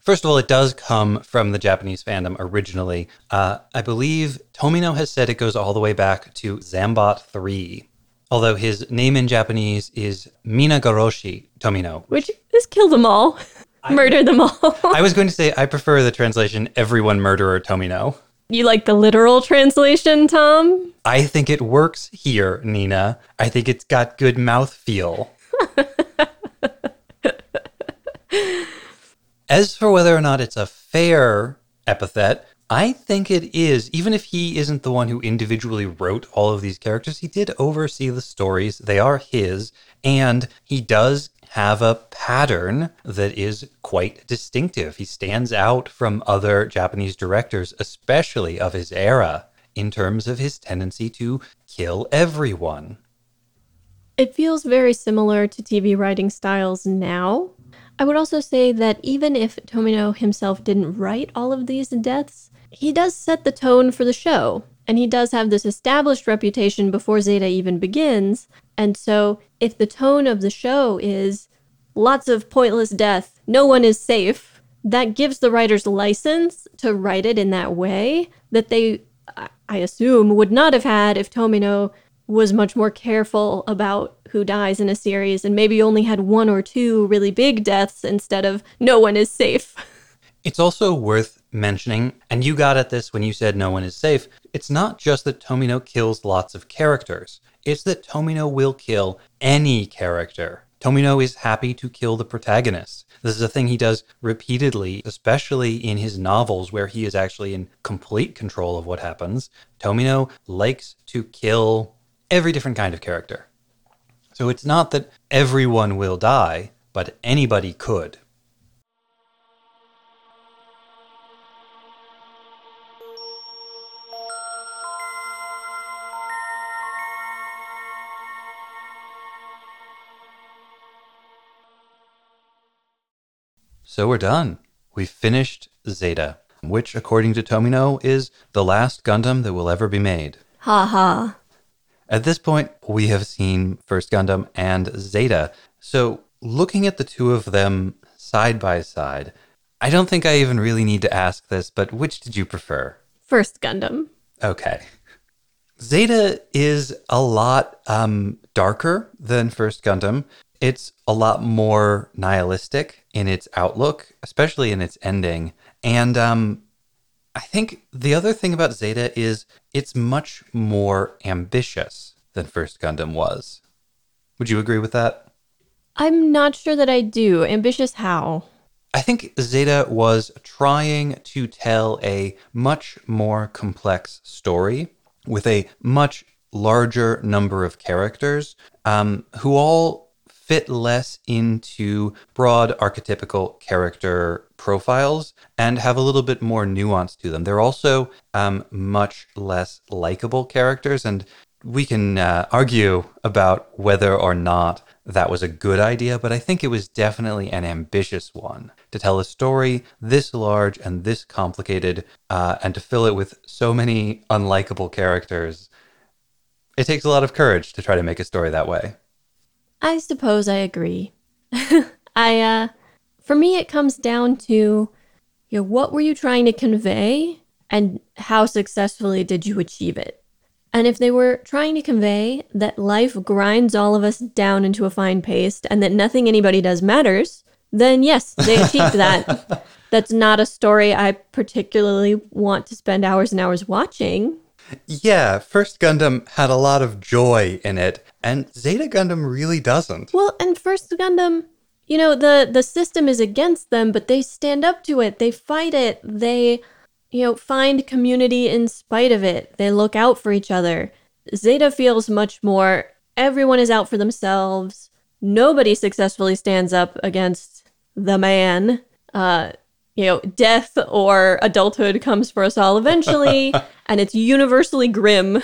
first of all, it does come from the Japanese fandom originally. Uh, I believe Tomino has said it goes all the way back to Zambot 3, although his name in Japanese is Minagoroshi Tomino. Which is kill them all, (laughs) murder them all. (laughs) I was going to say I prefer the translation everyone murderer Tomino. You like the literal translation, Tom? I think it works here, Nina. I think it's got good mouth feel. (laughs) As for whether or not it's a fair epithet, I think it is. Even if he isn't the one who individually wrote all of these characters, he did oversee the stories. They are his, and he does have a pattern that is quite distinctive. He stands out from other Japanese directors, especially of his era, in terms of his tendency to kill everyone. It feels very similar to TV writing styles now. I would also say that even if Tomino himself didn't write all of these deaths, he does set the tone for the show. And he does have this established reputation before Zeta even begins. And so, if the tone of the show is lots of pointless death, no one is safe, that gives the writers license to write it in that way that they, I- assume, would not have had if Tomino was much more careful about who dies in a series and maybe only had one or two really big deaths instead of no one is safe. (laughs) It's also worth mentioning, and you got at this when you said no one is safe, it's not just that Tomino kills lots of characters, it's that Tomino will kill any character. Tomino is happy to kill the protagonist. This is a thing he does repeatedly, especially in his novels where he is actually in complete control of what happens. Tomino likes to kill every different kind of character. So it's not that everyone will die, but anybody could. So we're done. We've finished Zeta, which, according to Tomino, is the last Gundam that will ever be made. Ha ha. At this point, we have seen First Gundam and Zeta. So, looking at the two of them side by side, I don't think I even really need to ask this, but which did you prefer? First Gundam. Okay. Zeta is a lot um, darker than First Gundam. It's a lot more nihilistic in its outlook, especially in its ending. And um, I think the other thing about Zeta is it's much more ambitious than First Gundam was. Would you agree with that? I'm not sure that I do. Ambitious how? I think Zeta was trying to tell a much more complex story with a much larger number of characters um, who all fit less into broad archetypical character profiles and have a little bit more nuance to them. They're also um, much less likable characters, and we can uh, argue about whether or not that was a good idea, but I think it was definitely an ambitious one to tell a story this large and this complicated uh, and to fill it with so many unlikable characters. It takes a lot of courage to try to make a story that way. I suppose I agree. (laughs) I, uh, for me, it comes down to, you know, what were you trying to convey and how successfully did you achieve it? And if they were trying to convey that life grinds all of us down into a fine paste and that nothing anybody does matters, then yes, they achieved (laughs) that. That's not a story I particularly want to spend hours and hours watching. Yeah, First Gundam had a lot of joy in it, and Zeta Gundam really doesn't. Well, and First Gundam, you know, the the system is against them, but they stand up to it. They fight it. They you know, find community in spite of it. They look out for each other. Zeta feels much more everyone is out for themselves. Nobody successfully stands up against the man. Uh, you know, death or adulthood comes for us all eventually, (laughs) and it's universally grim.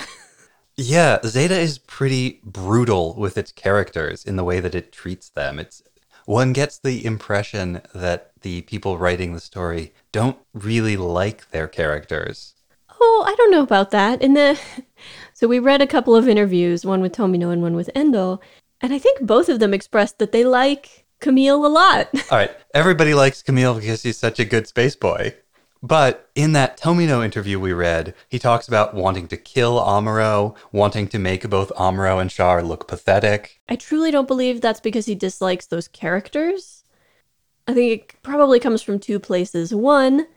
yeah, Zeta is pretty brutal with its characters in the way that it treats them. It's one gets the impression that the people writing the story don't really like their characters. Oh, I don't know about that. In the (laughs) so we read a couple of interviews, one with Tomino and one with Endo, and I think both of them expressed that they like Camille a lot. (laughs) All right, everybody likes Camille because he's such a good space boy. But in that Tomino interview we read, he talks about wanting to kill Amuro, wanting to make both Amuro and Char look pathetic. I truly don't believe that's because he dislikes those characters. I think it probably comes from two places. One,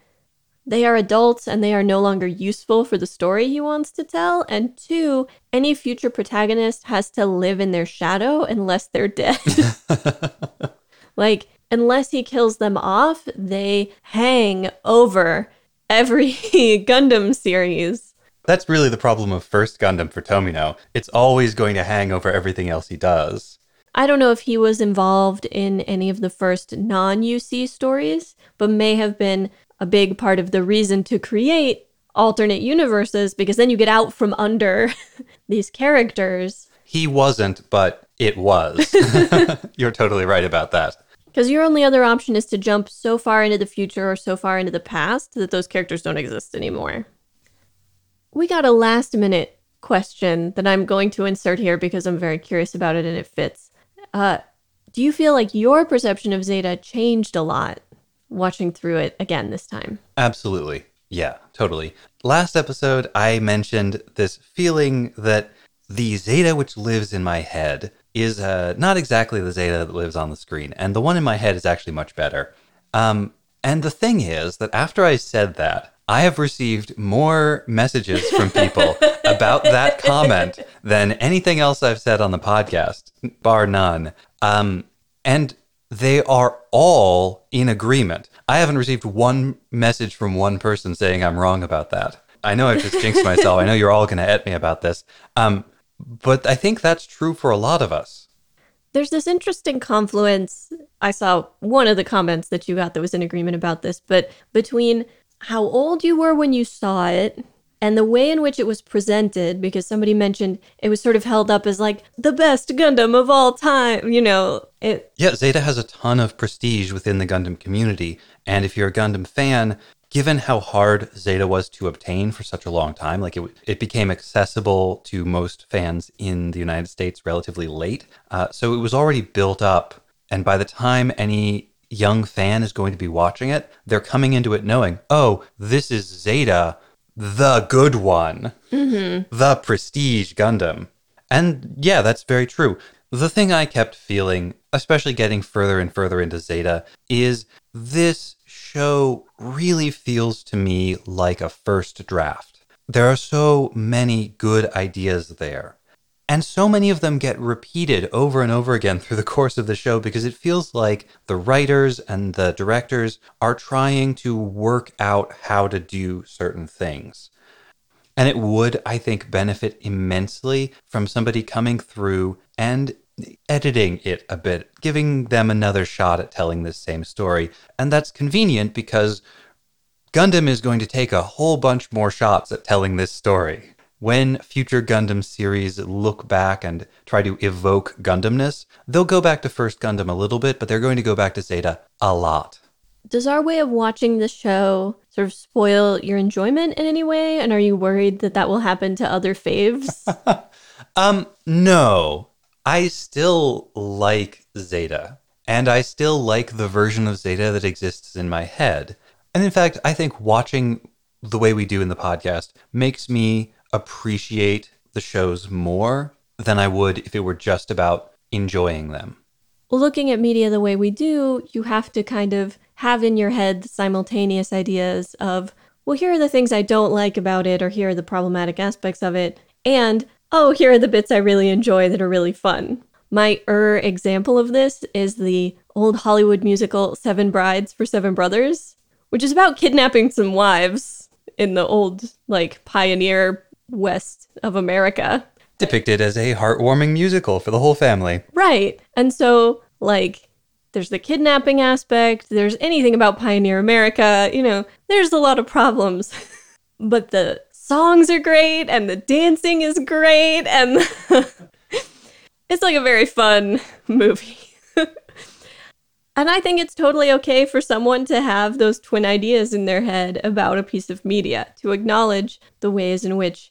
they are adults and they are no longer useful for the story he wants to tell. And two, any future protagonist has to live in their shadow unless they're dead. (laughs) (laughs) like, unless he kills them off, they hang over every (laughs) Gundam series. That's really the problem of first Gundam for Tomino. It's always going to hang over everything else he does. I don't know if he was involved in any of the first non UC stories, but may have been a big part of the reason to create alternate universes because then you get out from under (laughs) these characters. He wasn't, but it was. (laughs) You're totally right about that. Because your only other option is to jump so far into the future or so far into the past that those characters don't exist anymore. We got a last minute question that I'm going to insert here because I'm very curious about it and it fits. Uh, do you feel like your perception of Zeta changed a lot watching through it again this time? Absolutely. Yeah, totally. Last episode, I mentioned this feeling that the Zeta which lives in my head is uh, not exactly the Zeta that lives on the screen, and the one in my head is actually much better. Um, and the thing is that after I said that, I have received more messages from people (laughs) about that comment than anything else I've said on the podcast, bar none. Um, and they are all in agreement. I haven't received one message from one person saying I'm wrong about that. I know I've just jinxed myself. I know you're all going to at me about this. Um, but I think that's true for a lot of us. There's this interesting confluence. I saw one of the comments that you got that was in agreement about this, but between how old you were when you saw it and the way in which it was presented, because somebody mentioned it was sort of held up as like the best Gundam of all time, you know. It Yeah, Zeta has a ton of prestige within the Gundam community. And if you're a Gundam fan, given how hard Zeta was to obtain for such a long time, like it, it became accessible to most fans in the United States relatively late. Uh, so it was already built up. And by the time any young fan is going to be watching it, they're coming into it knowing, oh, this is Zeta, the good one, mm-hmm. the prestige Gundam. And yeah, that's very true. The thing I kept feeling, especially getting further and further into Zeta, is this show really feels to me like a first draft. There are so many good ideas there. And so many of them get repeated over and over again through the course of the show because it feels like the writers and the directors are trying to work out how to do certain things. And it would, I think, benefit immensely from somebody coming through and editing it a bit, giving them another shot at telling this same story. And that's convenient because Gundam is going to take a whole bunch more shots at telling this story. When future Gundam series look back and try to evoke Gundamness, they'll go back to First Gundam a little bit, but they're going to go back to Zeta a lot. Does our way of watching the show sort of spoil your enjoyment in any way? And are you worried that that will happen to other faves? (laughs) um, no. I still like Zeta, and I still like the version of Zeta that exists in my head. And in fact, I think watching the way we do in the podcast makes me appreciate the shows more than I would if it were just about enjoying them. Looking at media the way we do, you have to kind of have in your head simultaneous ideas of, well, here are the things I don't like about it, or here are the problematic aspects of it, and oh, here are the bits I really enjoy that are really fun. My er example of this is the old Hollywood musical Seven Brides for Seven Brothers, which is about kidnapping some wives in the old, like, pioneer west of America. Depicted as a heartwarming musical for the whole family. Right. And so, like, there's the kidnapping aspect, there's anything about pioneer America, you know, there's a lot of problems. (laughs) but the songs are great and the dancing is great and (laughs) it's like a very fun (laughs) movie. (laughs) and I think it's totally okay for someone to have those twin ideas in their head about a piece of media, to acknowledge the ways in which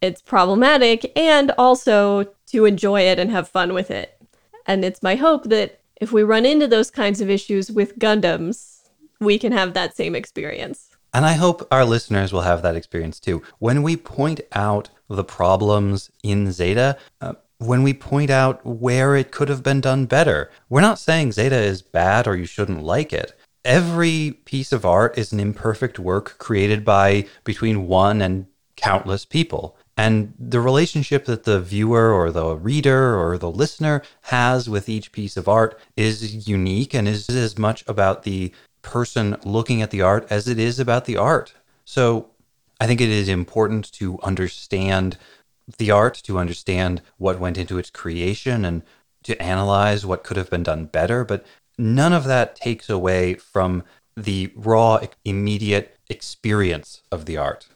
it's problematic and also to enjoy it and have fun with it. And it's my hope that if we run into those kinds of issues with Gundams, we can have that same experience. And I hope our listeners will have that experience too. When we point out the problems in Zeta, uh, when we point out where it could have been done better, we're not saying Zeta is bad or you shouldn't like it. Every piece of art is an imperfect work created by between one and countless people. And the relationship that the viewer or the reader or the listener has with each piece of art is unique and is as much about the person looking at the art as it is about the art. So I think it is important to understand the art, to understand what went into its creation, and to analyze what could have been done better. But none of that takes away from the raw, immediate experience of the art.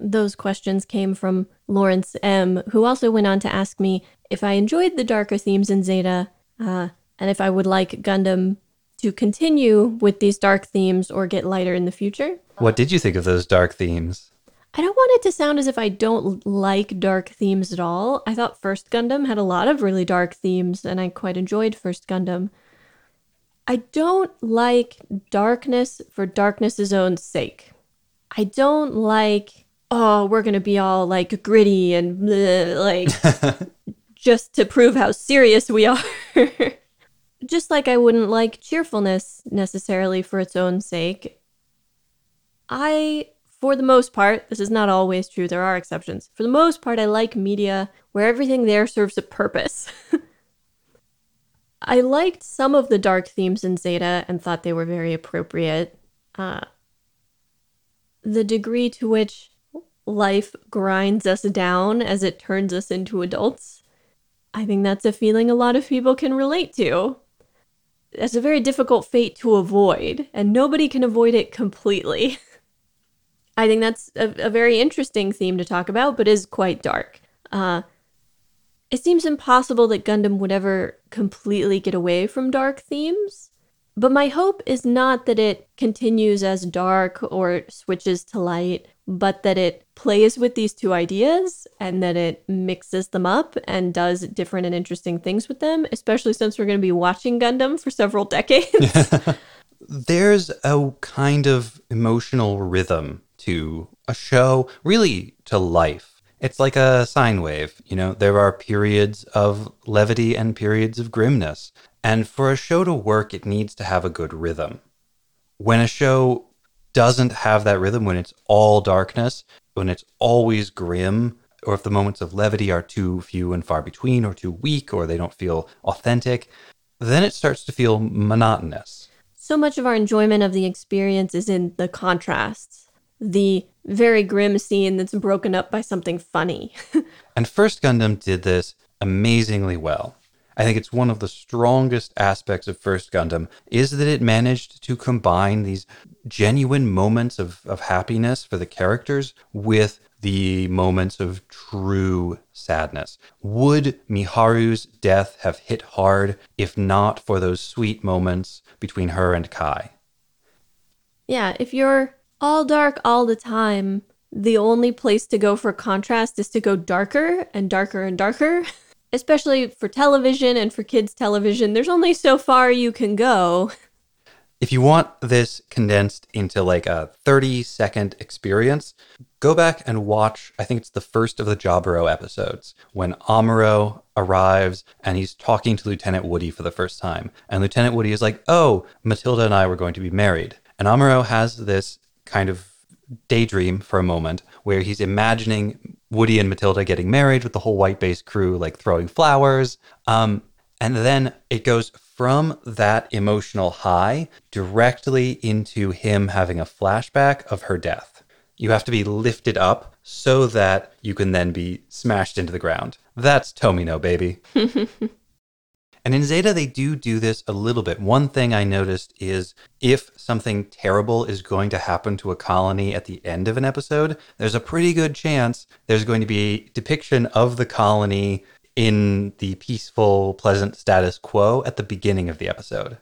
Those questions came from Lawrence M., who also went on to ask me if I enjoyed the darker themes in Zeta, uh, and if I would like Gundam to continue with these dark themes or get lighter in the future. What did you think of those dark themes? I don't want it to sound as if I don't like dark themes at all. I thought First Gundam had a lot of really dark themes, and I quite enjoyed First Gundam. I don't like darkness for darkness's own sake. I don't like, oh, we're going to be all like gritty and bleh, like (laughs) just to prove how serious we are. (laughs) just like I wouldn't like cheerfulness necessarily for its own sake, I, for the most part, this is not always true, there are exceptions. For the most part, I like media where everything there serves a purpose. (laughs) I liked some of the dark themes in Zeta and thought they were very appropriate. Uh, the degree to which life grinds us down as it turns us into adults, I think that's a feeling a lot of people can relate to that's a very difficult fate to avoid, and nobody can avoid it completely. (laughs) I think that's a, a, very interesting theme to talk about, but is quite dark. Uh, it seems impossible that Gundam would ever completely get away from dark themes, but my hope is not that it continues as dark or switches to light, but that it plays with these two ideas and that it mixes them up and does different and interesting things with them, especially since we're going to be watching Gundam for several decades. (laughs) (laughs) There's a kind of emotional rhythm to a show, really to life. It's like a sine wave. You know, there are periods of levity and periods of grimness. And for a show to work, it needs to have a good rhythm. When a show doesn't have that rhythm, when it's all darkness, when it's always grim, or if the moments of levity are too few and far between, or too weak, or they don't feel authentic, then it starts to feel monotonous. So much of our enjoyment of the experience is in the contrasts. The very grim scene that's broken up by something funny. (laughs) and First Gundam did this amazingly well. I think it's one of the strongest aspects of First Gundam is that it managed to combine these genuine moments of, of happiness for the characters with the moments of true sadness. Would Miharu's death have hit hard if not for those sweet moments between her and Kai? Yeah, if you're all dark all the time, the only place to go for contrast is to go darker and darker and darker. (laughs) especially for television and for kids' television, there's only so far you can go. If you want this condensed into like a 30 second experience, go back and watch, I think it's the first of the Jaburo episodes, when Amuro arrives and he's talking to Lieutenant Woody for the first time. And Lieutenant Woody is like, Oh, Matilda and I were going to be married. And Amuro has this kind of daydream for a moment where he's imagining Woody and Matilda getting married with the whole white base crew like throwing flowers. Um, and then it goes from that emotional high directly into him having a flashback of her death. You have to be lifted up so that you can then be smashed into the ground. That's Tomino, baby. (laughs) And in Zeta, they do do this a little bit. One thing I noticed is if something terrible is going to happen to a colony at the end of an episode, there's a pretty good chance there's going to be a depiction of the colony in the peaceful, pleasant status quo at the beginning of the episode.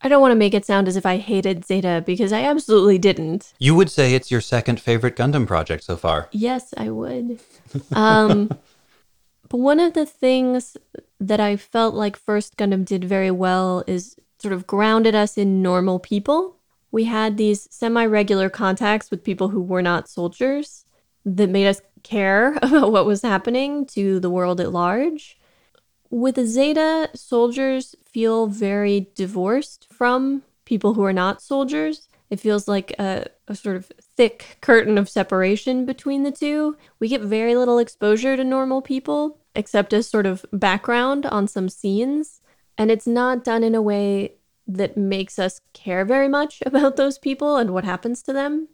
I don't want to make it sound as if I hated Zeta because I absolutely didn't. You would say it's your second favorite Gundam project so far. Yes, I would. Um, (laughs) one of the things that I felt like First Gundam did very well is sort of grounded us in normal people. We had these semi regular contacts with people who were not soldiers that made us care (laughs) about what was happening to the world at large. With Zeta, soldiers feel very divorced from people who are not soldiers. It feels like a, a, sort of thick curtain of separation between the two. We get very little exposure to normal people, except as sort of background on some scenes. And it's not done in a way that makes us care very much (laughs) about those people and what happens to them.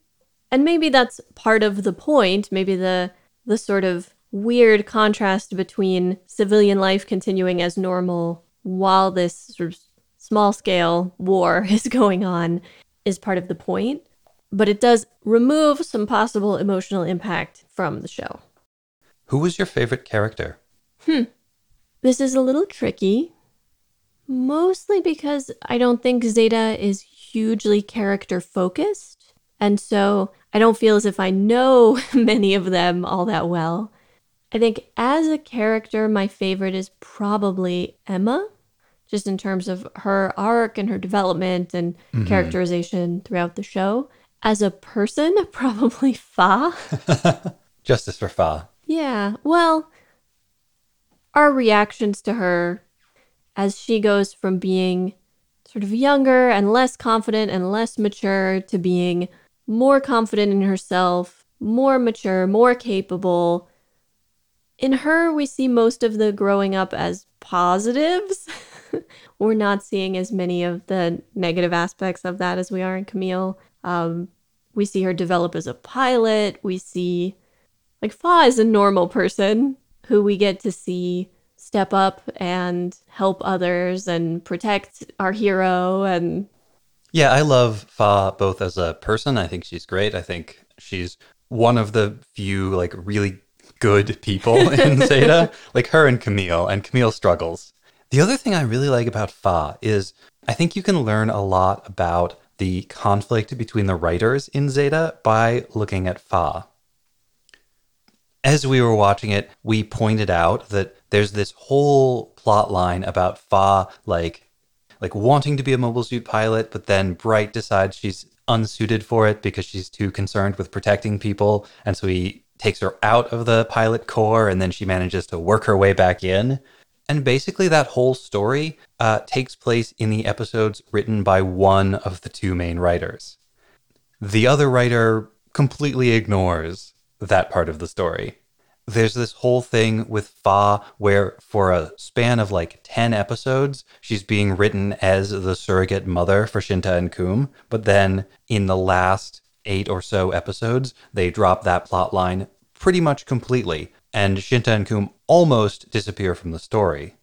And maybe that's part of the point, maybe the the sort of weird contrast between civilian life continuing as normal while this sort of small scale war (laughs) is going on is part of the point, but it does remove some possible emotional impact from the show. Who was your favorite character? Hmm. This is a little tricky. Mostly because I don't think Zeta is hugely character focused. And so I don't feel as if I know (laughs) many of them all that well. I think as a character, my favorite is probably Emma just in terms of her arc and her development and mm-hmm. characterization throughout the show. As a person, (laughs) probably Fa. (laughs) Justice for Fa. Yeah. Well, our reactions to her as she goes from being sort of younger and less confident and less mature to being more confident in herself, more mature, more capable. In her, we see most of the growing up as positives. (laughs) we're not seeing as many of the negative aspects of that as we are in Camille. Um, we see her develop as a pilot. We see, like, Fa is a normal person who we get to see step up and help others and protect our hero. And yeah, I love Fa both as a person. I think she's great. I think she's one of the few, like, really good people (laughs) in Zeta, like her and Camille, and Camille struggles. The other thing I really like about Fa is I think you can learn a lot about the conflict between the writers in Zeta by looking at Fa. As we were watching it, we pointed out that there's this whole plot line about Fa like like wanting to be a mobile suit pilot, but then Bright decides she's unsuited for it because she's too concerned with protecting people, and so he takes her out of the pilot corps and then she manages to work her way back in. And basically, that whole story uh, takes place in the episodes written by one of the two main writers. The other writer completely ignores that part of the story. There's this whole thing with Fa where, for a span of like 10 episodes, she's being written as the surrogate mother for Shinta and Qum. But then in the last eight or so episodes, they drop that plot line pretty much completely and Shinta and Qum almost disappear from the story.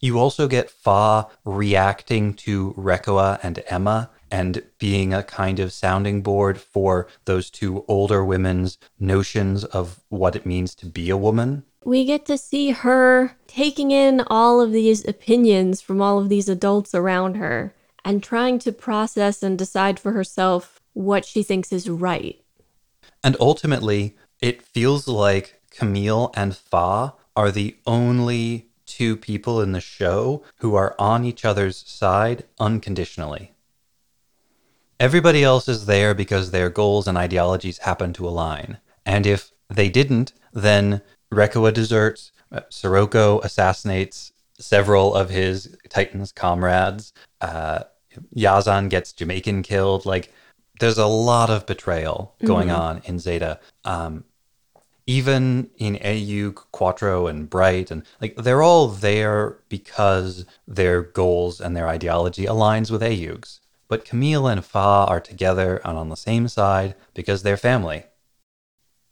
You also get Fa reacting to Reccoa and Emma and being a kind of sounding board for those two older women's notions of what it means to be a woman. We get to see her taking in all of these opinions from all of these adults around her and trying to process and decide for herself what she thinks is right. And ultimately, it feels like Camille and Fa are the only two people in the show who are on each other's side unconditionally. Everybody else is there because their goals and ideologies happen to align. And if they didn't, then Reccoa deserts, uh, Sirocco assassinates several of his Titans comrades, uh, Yazan gets Jamaican killed. Like, there's a lot of betrayal going mm-hmm. on in Zeta. Um, even in AEUG, Quattro, and Bright, and like they're all there because their goals and their ideology aligns with AEUG's. But Camille and Fa are together and on the same side because they're family.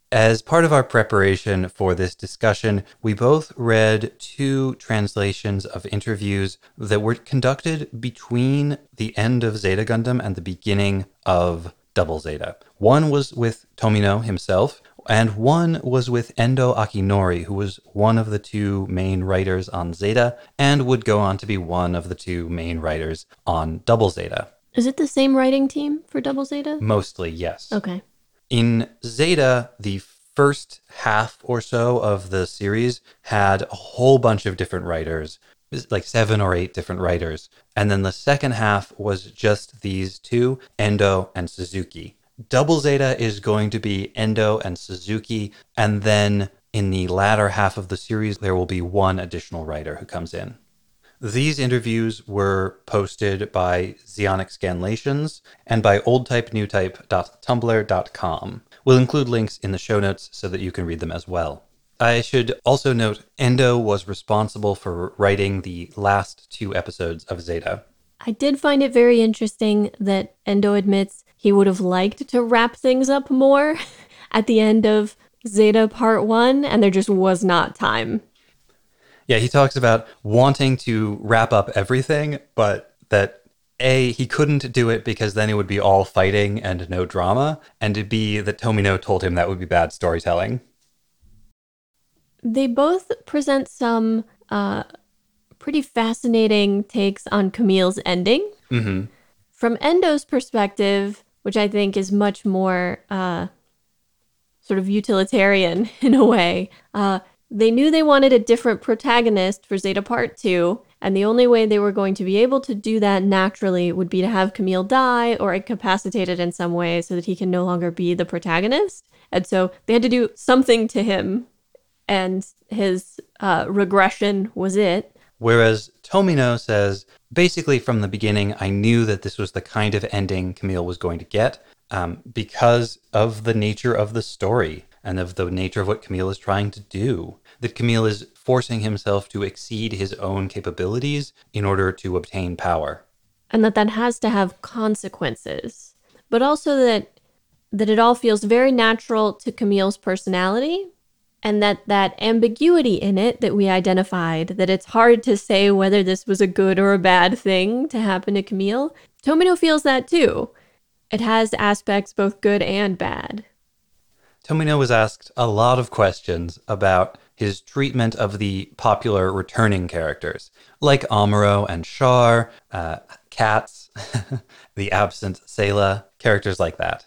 As part of our preparation for this discussion, we both read two translations of interviews that were conducted between the end of Zeta Gundam and the beginning of Double Zeta. One was with Tomino himself, and one was with Endo Akinori, who was one of the two main writers on Zeta and would go on to be one of the two main writers on Double Zeta. Is it the same writing team for Double Zeta? Mostly, yes. Okay. In Zeta, the first half or so of the series had a whole bunch of different writers, like seven or eight different writers. And then the second half was just these two, Endo and Suzuki. Double Zeta is going to be Endo and Suzuki, and then in the latter half of the series, there will be one additional writer who comes in. These interviews were posted by Zeonic Scanlations and by oldtypenewtype.tumblr.com. We'll include links in the show notes so that you can read them as well. I should also note Endo was responsible for writing the last two episodes of Zeta. I did find it very interesting that Endo admits he would have liked to wrap things up more (laughs) at the end of Zeta Part 1, and there just was not time. Yeah, he talks about wanting to wrap up everything, but that A, he couldn't do it because then it would be all fighting and no drama, and B, that Tomino told him that would be bad storytelling. They both present some uh, pretty fascinating takes on Camille's ending. Mm-hmm. From Endo's perspective, which I think is much more uh, sort of utilitarian (laughs) in a way. Uh, they knew they wanted a different protagonist for Zeta Part 2, and the only way they were going to be able to do that naturally would be to have Camille die or incapacitated in some way so that he can no longer be the protagonist. And so they had to do something to him, and his uh, regression was it. Whereas Tomino says, basically from the beginning, I knew that this was the kind of ending Camille was going to get um, because of the nature of the story and of the nature of what Camille is trying to do. That Camille is forcing himself to exceed his own capabilities in order to obtain power. And that that has to have consequences. But also that that it all feels very natural to Camille's personality and that that ambiguity in it that we identified that it's hard to say whether this was a good or a bad thing to happen to Camille Tomino feels that too it has aspects both good and bad Tomino was asked a lot of questions about his treatment of the popular returning characters like Amuro and Char uh, Katz (laughs) the absent Sayla characters like that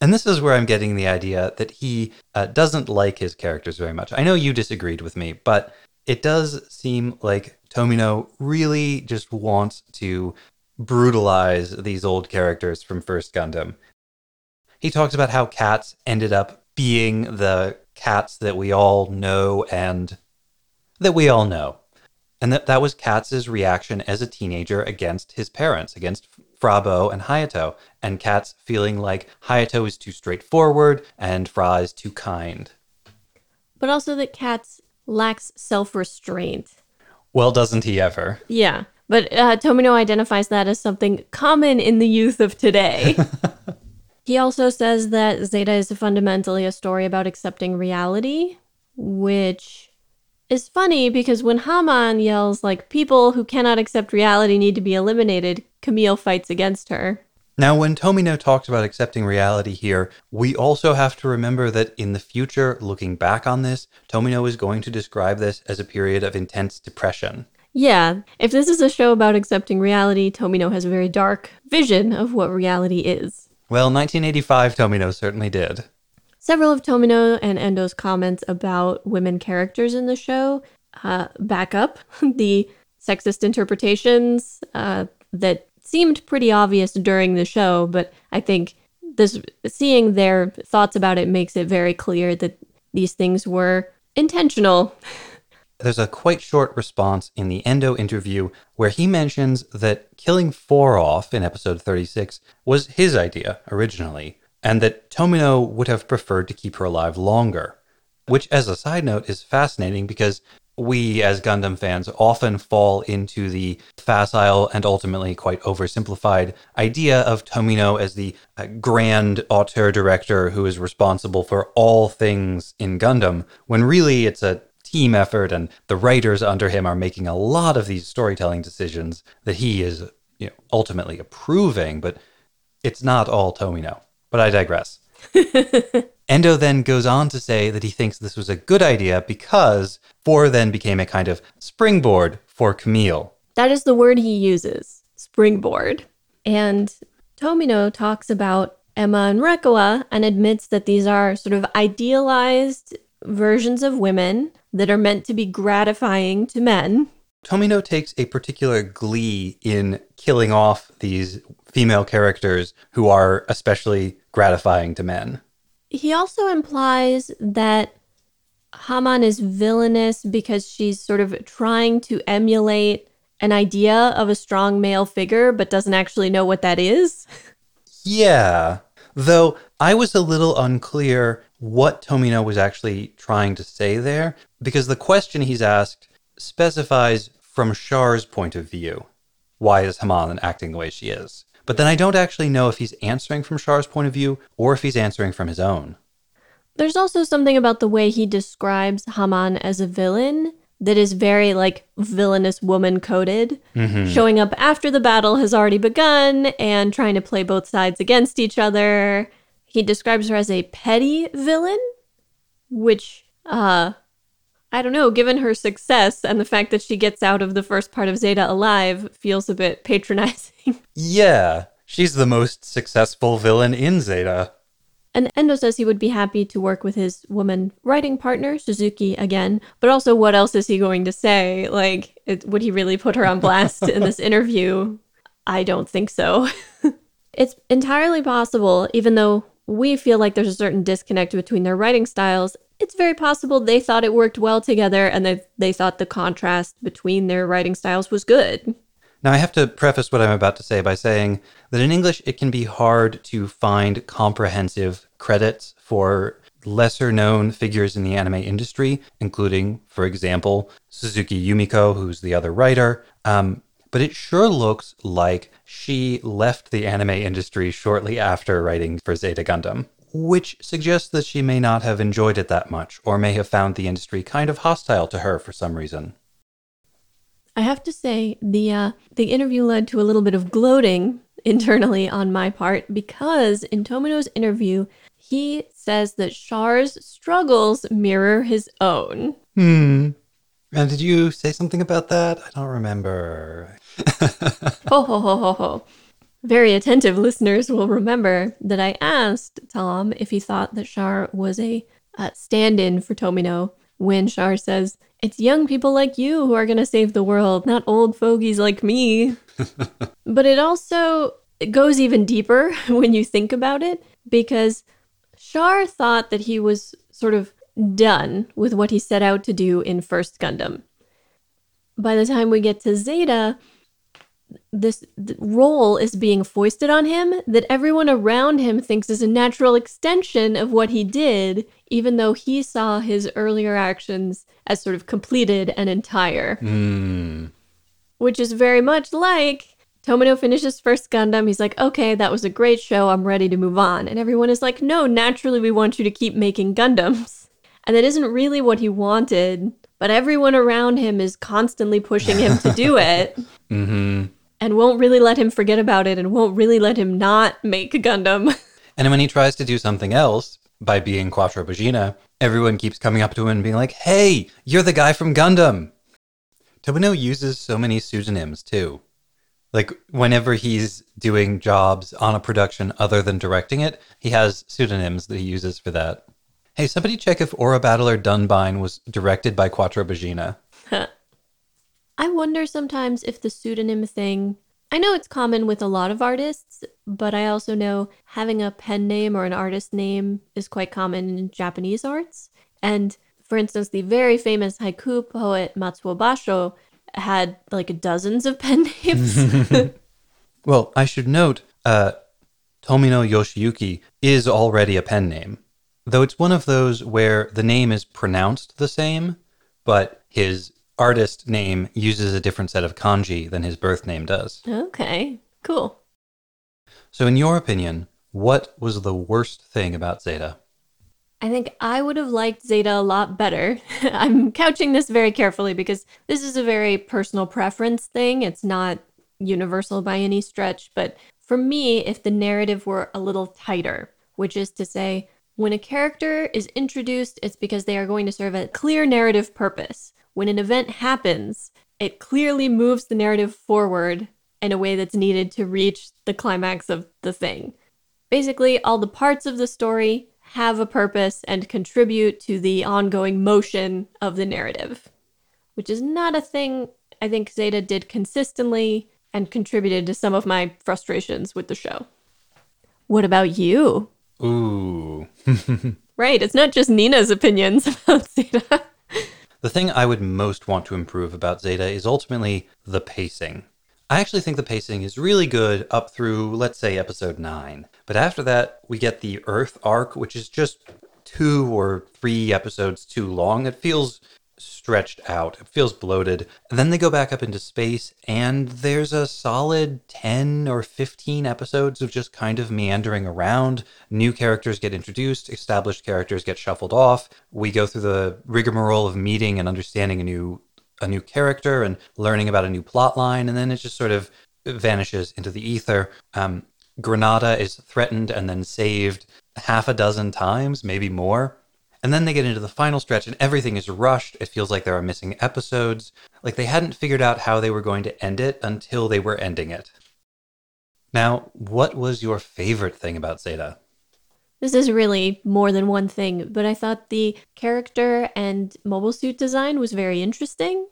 and this is where I'm getting the idea that he uh, doesn't like his characters very much. I know you disagreed with me, but it does seem like Tomino really just wants to brutalize these old characters from First Gundam. He talks about how Katz ended up being the cats that we all know and that we all know. And that, that was Katz's reaction as a teenager against his parents, against Fraw Bow and Hayato, and Katz feeling like Hayato is too straightforward and Fraw is too kind. But also that Katz lacks self restraint. Well, doesn't he ever? Yeah. But uh, Tomino identifies that as something common in the youth of today. (laughs) he also says that Zeta is fundamentally a story about accepting reality, which is funny because when Haman yells, like, people who cannot accept reality need to be eliminated, Camille fights against her. Now, when Tomino talks about accepting reality here, we also have to remember that in the future, looking back on this, Tomino is going to describe this as a period of intense depression. Yeah, if this is a show about accepting reality, Tomino has a very dark vision of what reality is. Well, 1985 Tomino certainly did. Several of Tomino and Endo's comments about women characters in the show uh, back up (laughs) the sexist interpretations uh, that seemed pretty obvious during the show, but I think this seeing their thoughts about it makes it very clear that these things were intentional. (laughs) There's a quite short response in the Endo interview where he mentions that killing Four off in episode 36 was his idea originally, and that Tomino would have preferred to keep her alive longer. Which, as a side note, is fascinating because we as Gundam fans often fall into the facile and ultimately quite oversimplified idea of Tomino as the uh, grand auteur director who is responsible for all things in Gundam, when really it's a team effort and the writers under him are making a lot of these storytelling decisions that he is you know, ultimately approving, but it's not all Tomino. But I digress. (laughs) Endo then goes on to say that he thinks this was a good idea because Four then became a kind of springboard for Camille. That is the word he uses springboard. And Tomino talks about Emma and Reccoa and admits that these are sort of idealized versions of women that are meant to be gratifying to men. Tomino takes a particular glee in killing off these female characters who are especially gratifying to men. He also implies that Haman is villainous because she's sort of trying to emulate an idea of a strong male figure, but doesn't actually know what that is. Yeah. Though I was a little unclear what Tomino was actually trying to say there, because the question he's asked specifies from Char's point of view. Why is Haman acting the way she is? But then I don't actually know if he's answering from Char's point of view or if he's answering from his own. There's also something about the way he describes Haman as a villain that is very like villainous woman coded, mm-hmm. showing up after the battle has already begun and trying to play both sides against each other. He describes her as a petty villain, which uh I don't know, given her success and the fact that she gets out of the first part of Zeta alive, feels a bit patronizing. (laughs) yeah, she's the most successful villain in Zeta. And Endo says he would be happy to work with his woman writing partner, Suzuki, again. But also, what else is he going to say? Like, it, would he really put her on blast in this (laughs) interview? I don't think so. (laughs) it's entirely possible, even though we feel like there's a certain disconnect between their writing styles, it's very possible they thought it worked well together and that they thought the contrast between their writing styles was good. Now, I have to preface what I'm about to say by saying that in English, it can be hard to find comprehensive credits for lesser known figures in the anime industry, including, for example, Suzuki Yumiko, who's the other writer. Um, but it sure looks like she left the anime industry shortly after writing for Zeta Gundam which suggests that she may not have enjoyed it that much, or may have found the industry kind of hostile to her for some reason. I have to say, the uh, the interview led to a little bit of gloating (laughs) internally on my part because in Tomino's interview, he says that Char's struggles mirror his own. Hmm. And did you say something about that? I don't remember. (laughs) ho ho ho ho ho. Very attentive listeners will remember that I asked Tom if he thought that Char was a uh, stand in for Tomino when Char says, It's young people like you who are going to save the world, not old fogies like me. (laughs) but it also it goes even deeper (laughs) when you think about it because Char thought that he was sort of done with what he set out to do in First Gundam. By the time we get to Zeta, this role is being foisted on him that everyone around him thinks is a natural extension of what he did, even though he saw his earlier actions as sort of completed and entire. Mm. Which is very much like Tomino finishes first Gundam. He's like, okay, that was a great show. I'm ready to move on. And everyone is like, no, naturally, we want you to keep making Gundams. (laughs) And that isn't really what he wanted, but everyone around him is constantly pushing him to do it. (laughs) hmm and won't really let him forget about it and won't really let him not make Gundam. (laughs) And when he tries to do something else by being Quattro Bagina, everyone keeps coming up to him and being like, hey, you're the guy from Gundam. Tomino uses so many pseudonyms too. Like, whenever he's doing jobs on a production other than directing it, he has pseudonyms that he uses for that. Hey, somebody check if Aura Battler Dunbine was directed by Quattro Bagina. (laughs) I wonder sometimes if the pseudonym thing. I know it's common with a lot of artists, but I also know having a pen name or an artist name is quite common in Japanese arts. And for instance, the very famous haiku poet Matsuo Basho had like dozens of pen (laughs) names. (laughs) Well, I should note, uh, Tomino Yoshiyuki is already a pen name, though it's one of those where the name is pronounced the same, but his artist name uses a different set of kanji than his birth name does. okay, cool. So, in your opinion, what was the worst thing about Zeta? I think I would have liked Zeta a lot better. (laughs) I'm couching this very carefully because this is a very personal preference thing. It's not universal by any stretch. But for me, if the narrative were a little tighter, which is to say, when a character is introduced, it's because they are going to serve a clear narrative purpose. When an event happens, it clearly moves the narrative forward in a way that's needed to reach the climax of the thing. Basically, all the parts of the story have a purpose and contribute to the ongoing motion of the narrative, which is not a thing I think Zeta did consistently and contributed to some of my frustrations with the show. What about you? Ooh. (laughs) Right, it's not just Nina's opinions (laughs) about Zeta. The thing I would most want to improve about Zeta is ultimately the pacing. I actually think the pacing is really good up through, let's say, episode 9. But after that, we get the Earth arc, which is just two or three episodes too long. It feels stretched out, it feels bloated. And then they go back up into space, and there's a solid 10 or 15 episodes of just kind of meandering around. New characters get introduced, established characters get shuffled off. We go through the rigmarole of meeting and understanding a new a new character and learning about a new plot line, and then it just sort of vanishes into the ether. Um, Granada is threatened and then saved half a dozen times, maybe more. And then they get into the final stretch and everything is rushed. It feels like there are missing episodes. Like they hadn't figured out how they were going to end it until they were ending it. Now, what was your favorite thing about Zeta? This is really more than one thing, but I thought the character and mobile suit design was very interesting.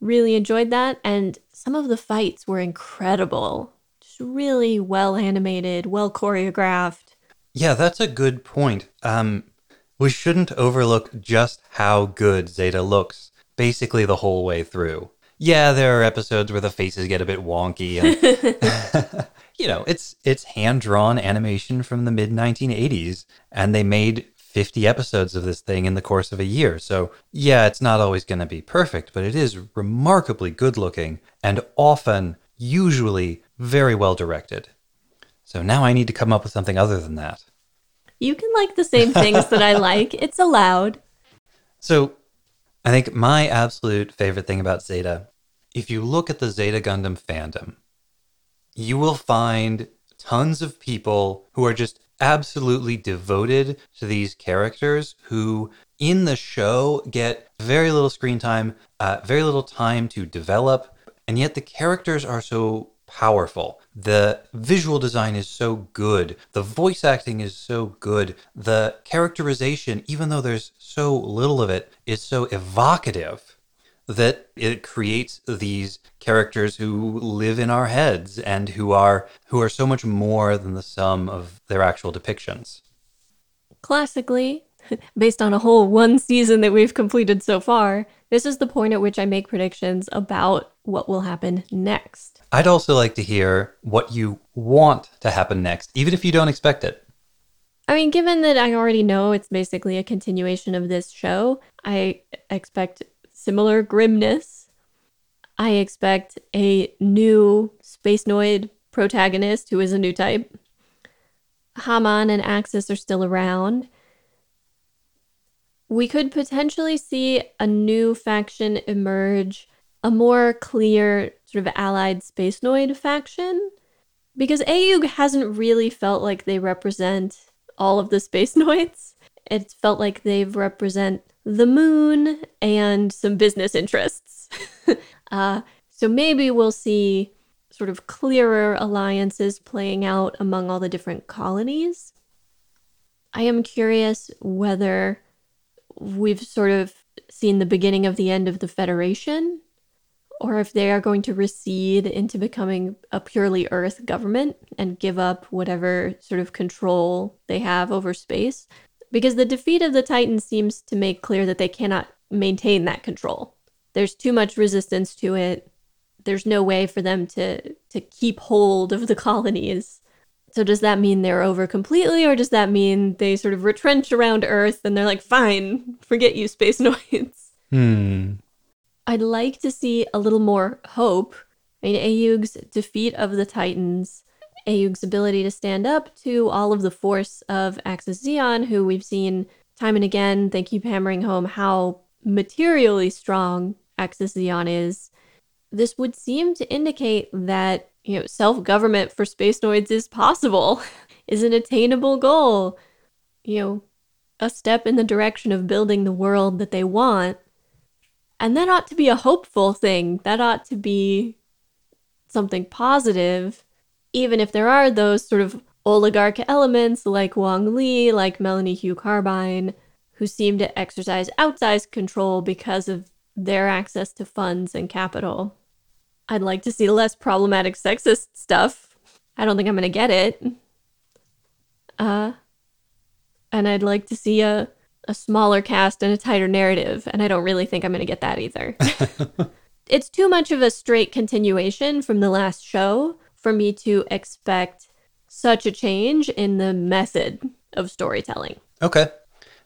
Really enjoyed that, and some of the fights were incredible. Just really well animated, well choreographed. Yeah, that's a good point. Um, we shouldn't overlook just how good Zeta looks basically the whole way through. Yeah, there are episodes where the faces get a bit wonky and (laughs) (laughs) you know, it's it's hand-drawn animation from the mid 1980s and they made 50 episodes of this thing in the course of a year. So, yeah, it's not always going to be perfect, but it is remarkably good looking and often usually very well directed. So now I need to come up with something other than that. You can like the same things that I like, (laughs) it's allowed. So, I think my absolute favorite thing about Zeta, if you look at the Zeta Gundam fandom, you will find tons of people who are just absolutely devoted to these characters who in the show get very little screen time, uh, very little time to develop, and yet the characters are so powerful. The visual design is so good. The voice acting is so good. The characterization, even though there's so little of it, is so evocative that it creates these characters who live in our heads and who are who are so much more than the sum of their actual depictions. Classically, (laughs) based on a whole one season that we've completed so far, this is the point at which I make predictions about what will happen next. I'd also like to hear what you want to happen next, even if you don't expect it. I mean, given that I already know it's basically a continuation of this show, I expect similar grimness. I expect a new Space Noid protagonist who is a new type. Haman and Axis are still around. We could potentially see a new faction emerge, a more clear sort of allied Space Noid faction. Because AEUG hasn't really felt like they represent all of the Space (laughs) Noids. It's felt like they represent the moon and some business interests. (laughs) uh, so maybe we'll see sort of clearer alliances playing out among all the different colonies. I am curious whether we've sort of seen the beginning of the end of the Federation, or if they are going to recede into becoming a purely Earth government and give up whatever sort of control they have over space. Because the defeat of the Titans seems to make clear that they cannot maintain that control. There's too much resistance to it there's no way for them to to keep hold of the (laughs) colonies. So does that mean they're over completely, or does that mean they sort of retrench around Earth and they're like, fine, forget you, space noids? Hmm. I'd like to see a little more hope. I mean, AEUG's defeat of the Titans, AEUG's ability to stand up to all of the force of Axis Zeon, who we've seen time and again, they keep hammering home how materially strong Axis Zeon is this would seem to indicate that you know self-government for space noids is possible (laughs) is an attainable goal. You know a step in the direction of building the world that they want. And that ought to be a hopeful thing. That ought to be something positive. Even if there are those sort of oligarch elements like Wong Lee like Melanie Hue Carbine who seem to exercise outsized control because of their access to funds and capital. I'd like to see less problematic sexist stuff. I don't think I'm going to get it. Uh and I'd like to see a a smaller cast and a tighter narrative, and I don't really think I'm going to get that either. (laughs) it's too much of a straight continuation from the last show for me to expect such a change in the method of storytelling. Okay.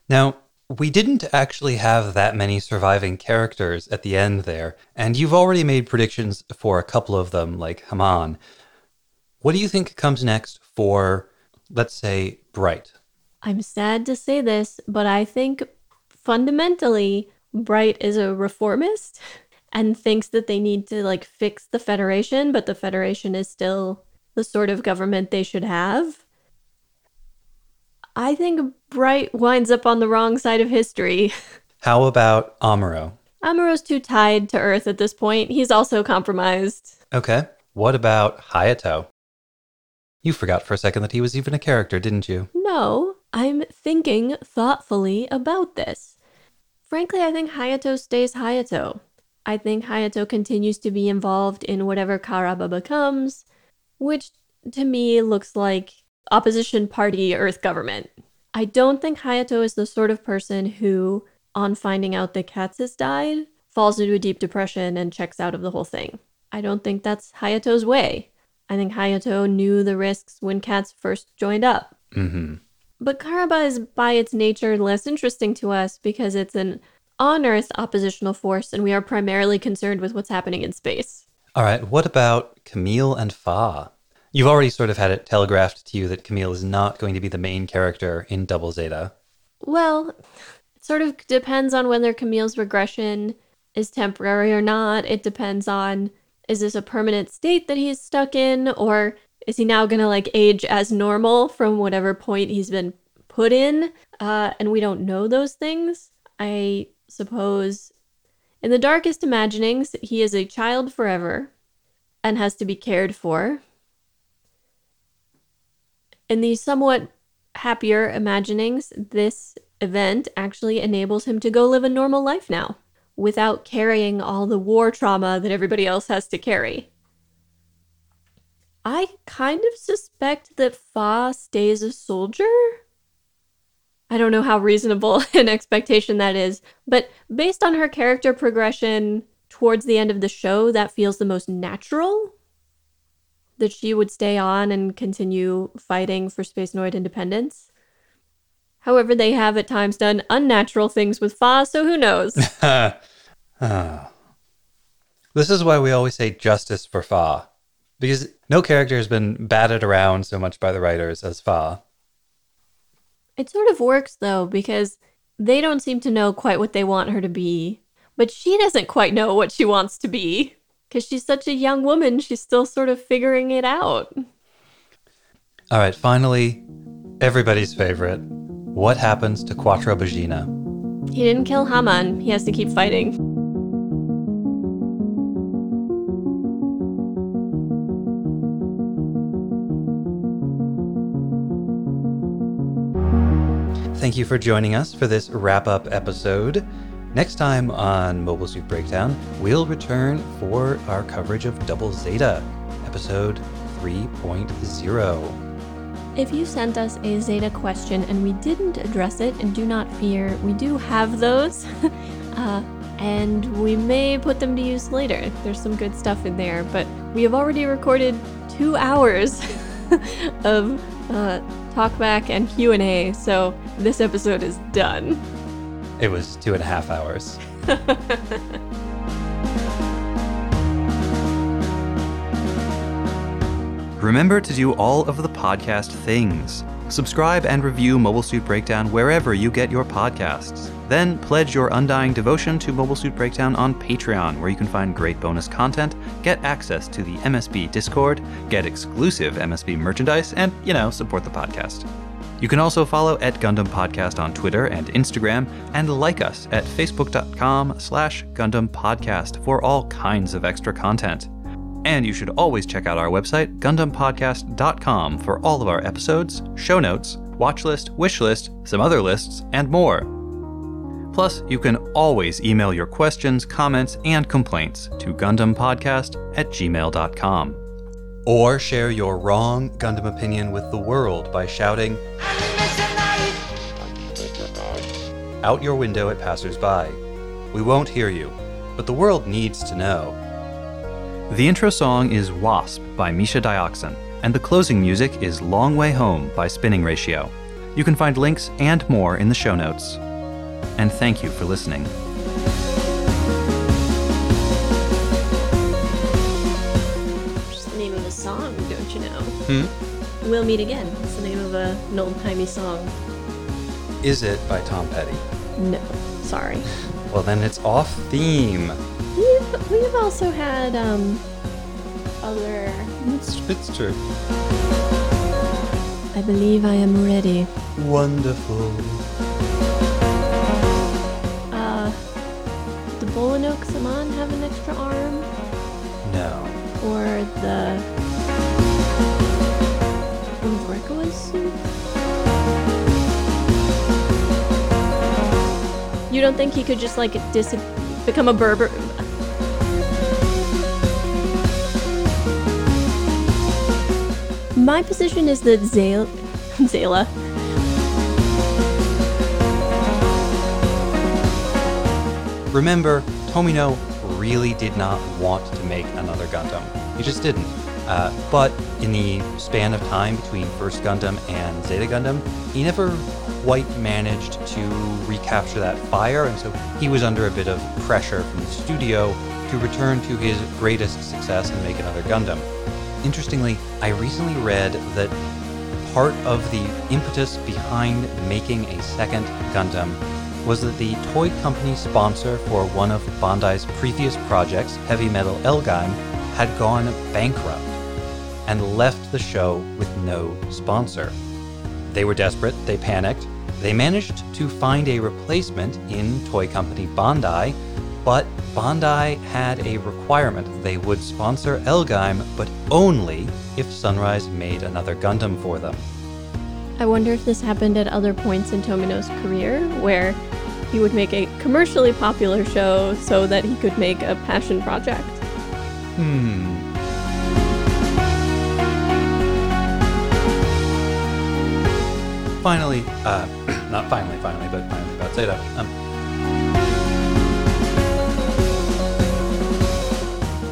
Now, we didn't actually have that many surviving characters at the end there, and you've already made predictions for a couple of them, like Haman. What do you think comes next for, let's say, Bright? I'm sad to say this, but I think fundamentally, Bright is a reformist (laughs) and thinks that they need to like fix the Federation, but the Federation is still the sort of government they should have. I think Bright winds up on the wrong side of history. (laughs) How about Amuro? Amuro's too tied to Earth at this point. He's also compromised. Okay. What about Hayato? You forgot for a second that he was even a character, didn't you? No, I'm thinking thoughtfully about this. Frankly, I think Hayato stays Hayato. I think Hayato continues to be involved in whatever Karaba becomes, which to me looks like opposition party Earth government. I don't think Hayato is the sort of person who, on finding out that Katz has died, falls into a deep depression and checks out of the whole thing. I don't think that's Hayato's way. I think Hayato knew the risks when Katz first joined up. Mm-hmm. But Karaba is by its nature less interesting to us because it's an on Earth oppositional force and we are primarily concerned with what's happening in space. All right, what about Camille and Fa? You've already sort of had it telegraphed to you that Camille is not going to be the main character in Double Zeta. Well, it sort of depends on whether Camille's regression is temporary or not. It depends on is this a permanent state that he's stuck in, or is he now going to like age as normal from whatever point he's been put in? Uh, and we don't know those things. I suppose in the darkest imaginings, he is a child forever and has to be cared for in these somewhat happier imaginings, this event actually enables him to go live a normal life now without carrying all the war trauma that everybody else has to carry. I kind of suspect that Fa stays a soldier. I don't know how reasonable (laughs) an expectation that is, but based on her character progression towards the end of the show, that feels the most natural. That she would stay on and continue fighting for Space Noid independence. However, they have at times done unnatural things with Fa, so who knows? (laughs) This is why we always say justice for Fa, because no character has been batted around so much by the writers as Fa. It sort of works though, because they don't seem to know quite what they want her to be. But she doesn't quite know what she wants to be. Because she's such a young woman, she's still sort of figuring it out. All right, finally, everybody's favorite. What happens to Quattro Bagina? He didn't kill Haman, he has to keep fighting. Thank you for joining us for this wrap up episode. Next time on Mobile Suit Breakdown, we'll return for our coverage of Double Zeta, episode 3.0. If you sent us a Zeta question and we didn't address it, and do not fear, we do have those. (laughs) uh, and we may put them to use later. There's some good stuff in there, but we have already recorded two hours (laughs) of uh, talkback and Q&A, so this episode is done. It was two and a half hours. (laughs) Remember to do all of the podcast things. Subscribe and review Mobile Suit Breakdown wherever you get your podcasts. Then pledge your undying devotion to Mobile Suit Breakdown on Patreon, where you can find great bonus content, get access to the MSB Discord, get exclusive MSB merchandise, and, you know, support the podcast. You can also follow at Gundam Podcast on Twitter and Instagram, and like us at facebook.com slash Gundam Podcast for all kinds of extra content. And you should always check out our website, GundamPodcast.com, for all of our episodes, show notes, watch list, wish list, some other lists, and more. Plus, you can always email your questions, comments, and complaints to GundamPodcast at gmail.com. Or share your wrong Gundam opinion with the world by shouting out your window at passersby. We won't hear you, but the world needs to know. The intro song is Wasp by Misha Dioxin, and the closing music is Long Way Home by Spinning Ratio. You can find links and more in the show notes. And thank you for listening. Hmm? We'll Meet Again. It's the name of a, an old-timey song. Is it by Tom Petty? No, sorry. (laughs) Well, then it's off theme. We've, we've also had um, other... It's, it's true. I believe I am ready. Wonderful. Uh, the Bolinoak Sammahn have an extra arm? No. Or the You don't think he could just like dis- become a Berber? My position is that Zale, Zayla, Remember, Tomino really did not want to make another Gundam. He just didn't. Uh, but in the span of time between First Gundam and Zeta Gundam, he never quite managed to recapture that fire, and so he was under a bit of pressure from the studio to return to his greatest success and make another Gundam. Interestingly, I recently read that part of the impetus behind making a second Gundam was that the toy company sponsor for one of Bandai's previous projects, Heavy Metal L-Gaim, had gone bankrupt and left the show with no sponsor. They were desperate, they panicked. They managed to find a replacement in toy company Bandai, but Bandai had a requirement they would sponsor L-Gaim, but only if Sunrise made another Gundam for them. I wonder if this happened at other points in Tomino's career, where he would make a commercially popular show so that he could make a passion project. Hmm. Finally, uh, (clears throat) not finally, finally, but finally about Zeta. Um,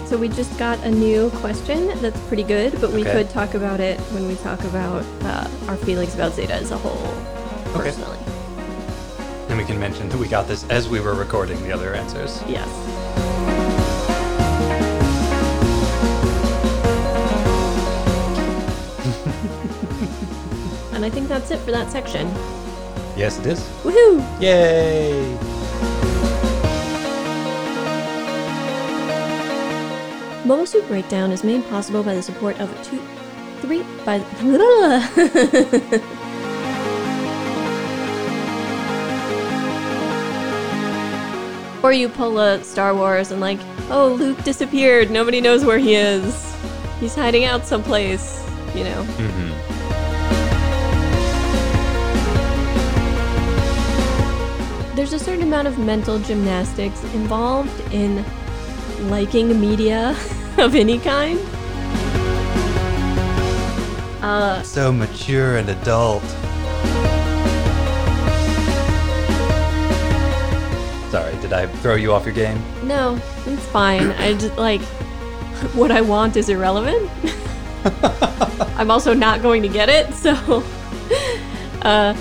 So we just got a new question that's pretty good, but we Okay. could talk about it when we talk about uh, our feelings about Zeta as a whole, Okay. personally. and we can mention that we got this as we were recording the other answers. Yes. And I think that's it for that section. Yes, it is. Woohoo! Yay! Mobile Suit Breakdown is made possible by the support of two, three, by. (laughs) or you pull a Star Wars and, like, oh, Luke disappeared. Nobody knows where he is. He's hiding out someplace, you know. Mm-hmm. There's a certain amount of mental gymnastics involved in liking media (laughs) of any kind. Uh, So mature and adult. Sorry, did I throw you off your game? no, it's fine. I just like what I want is irrelevant. (laughs) I'm also not going to get it, so uh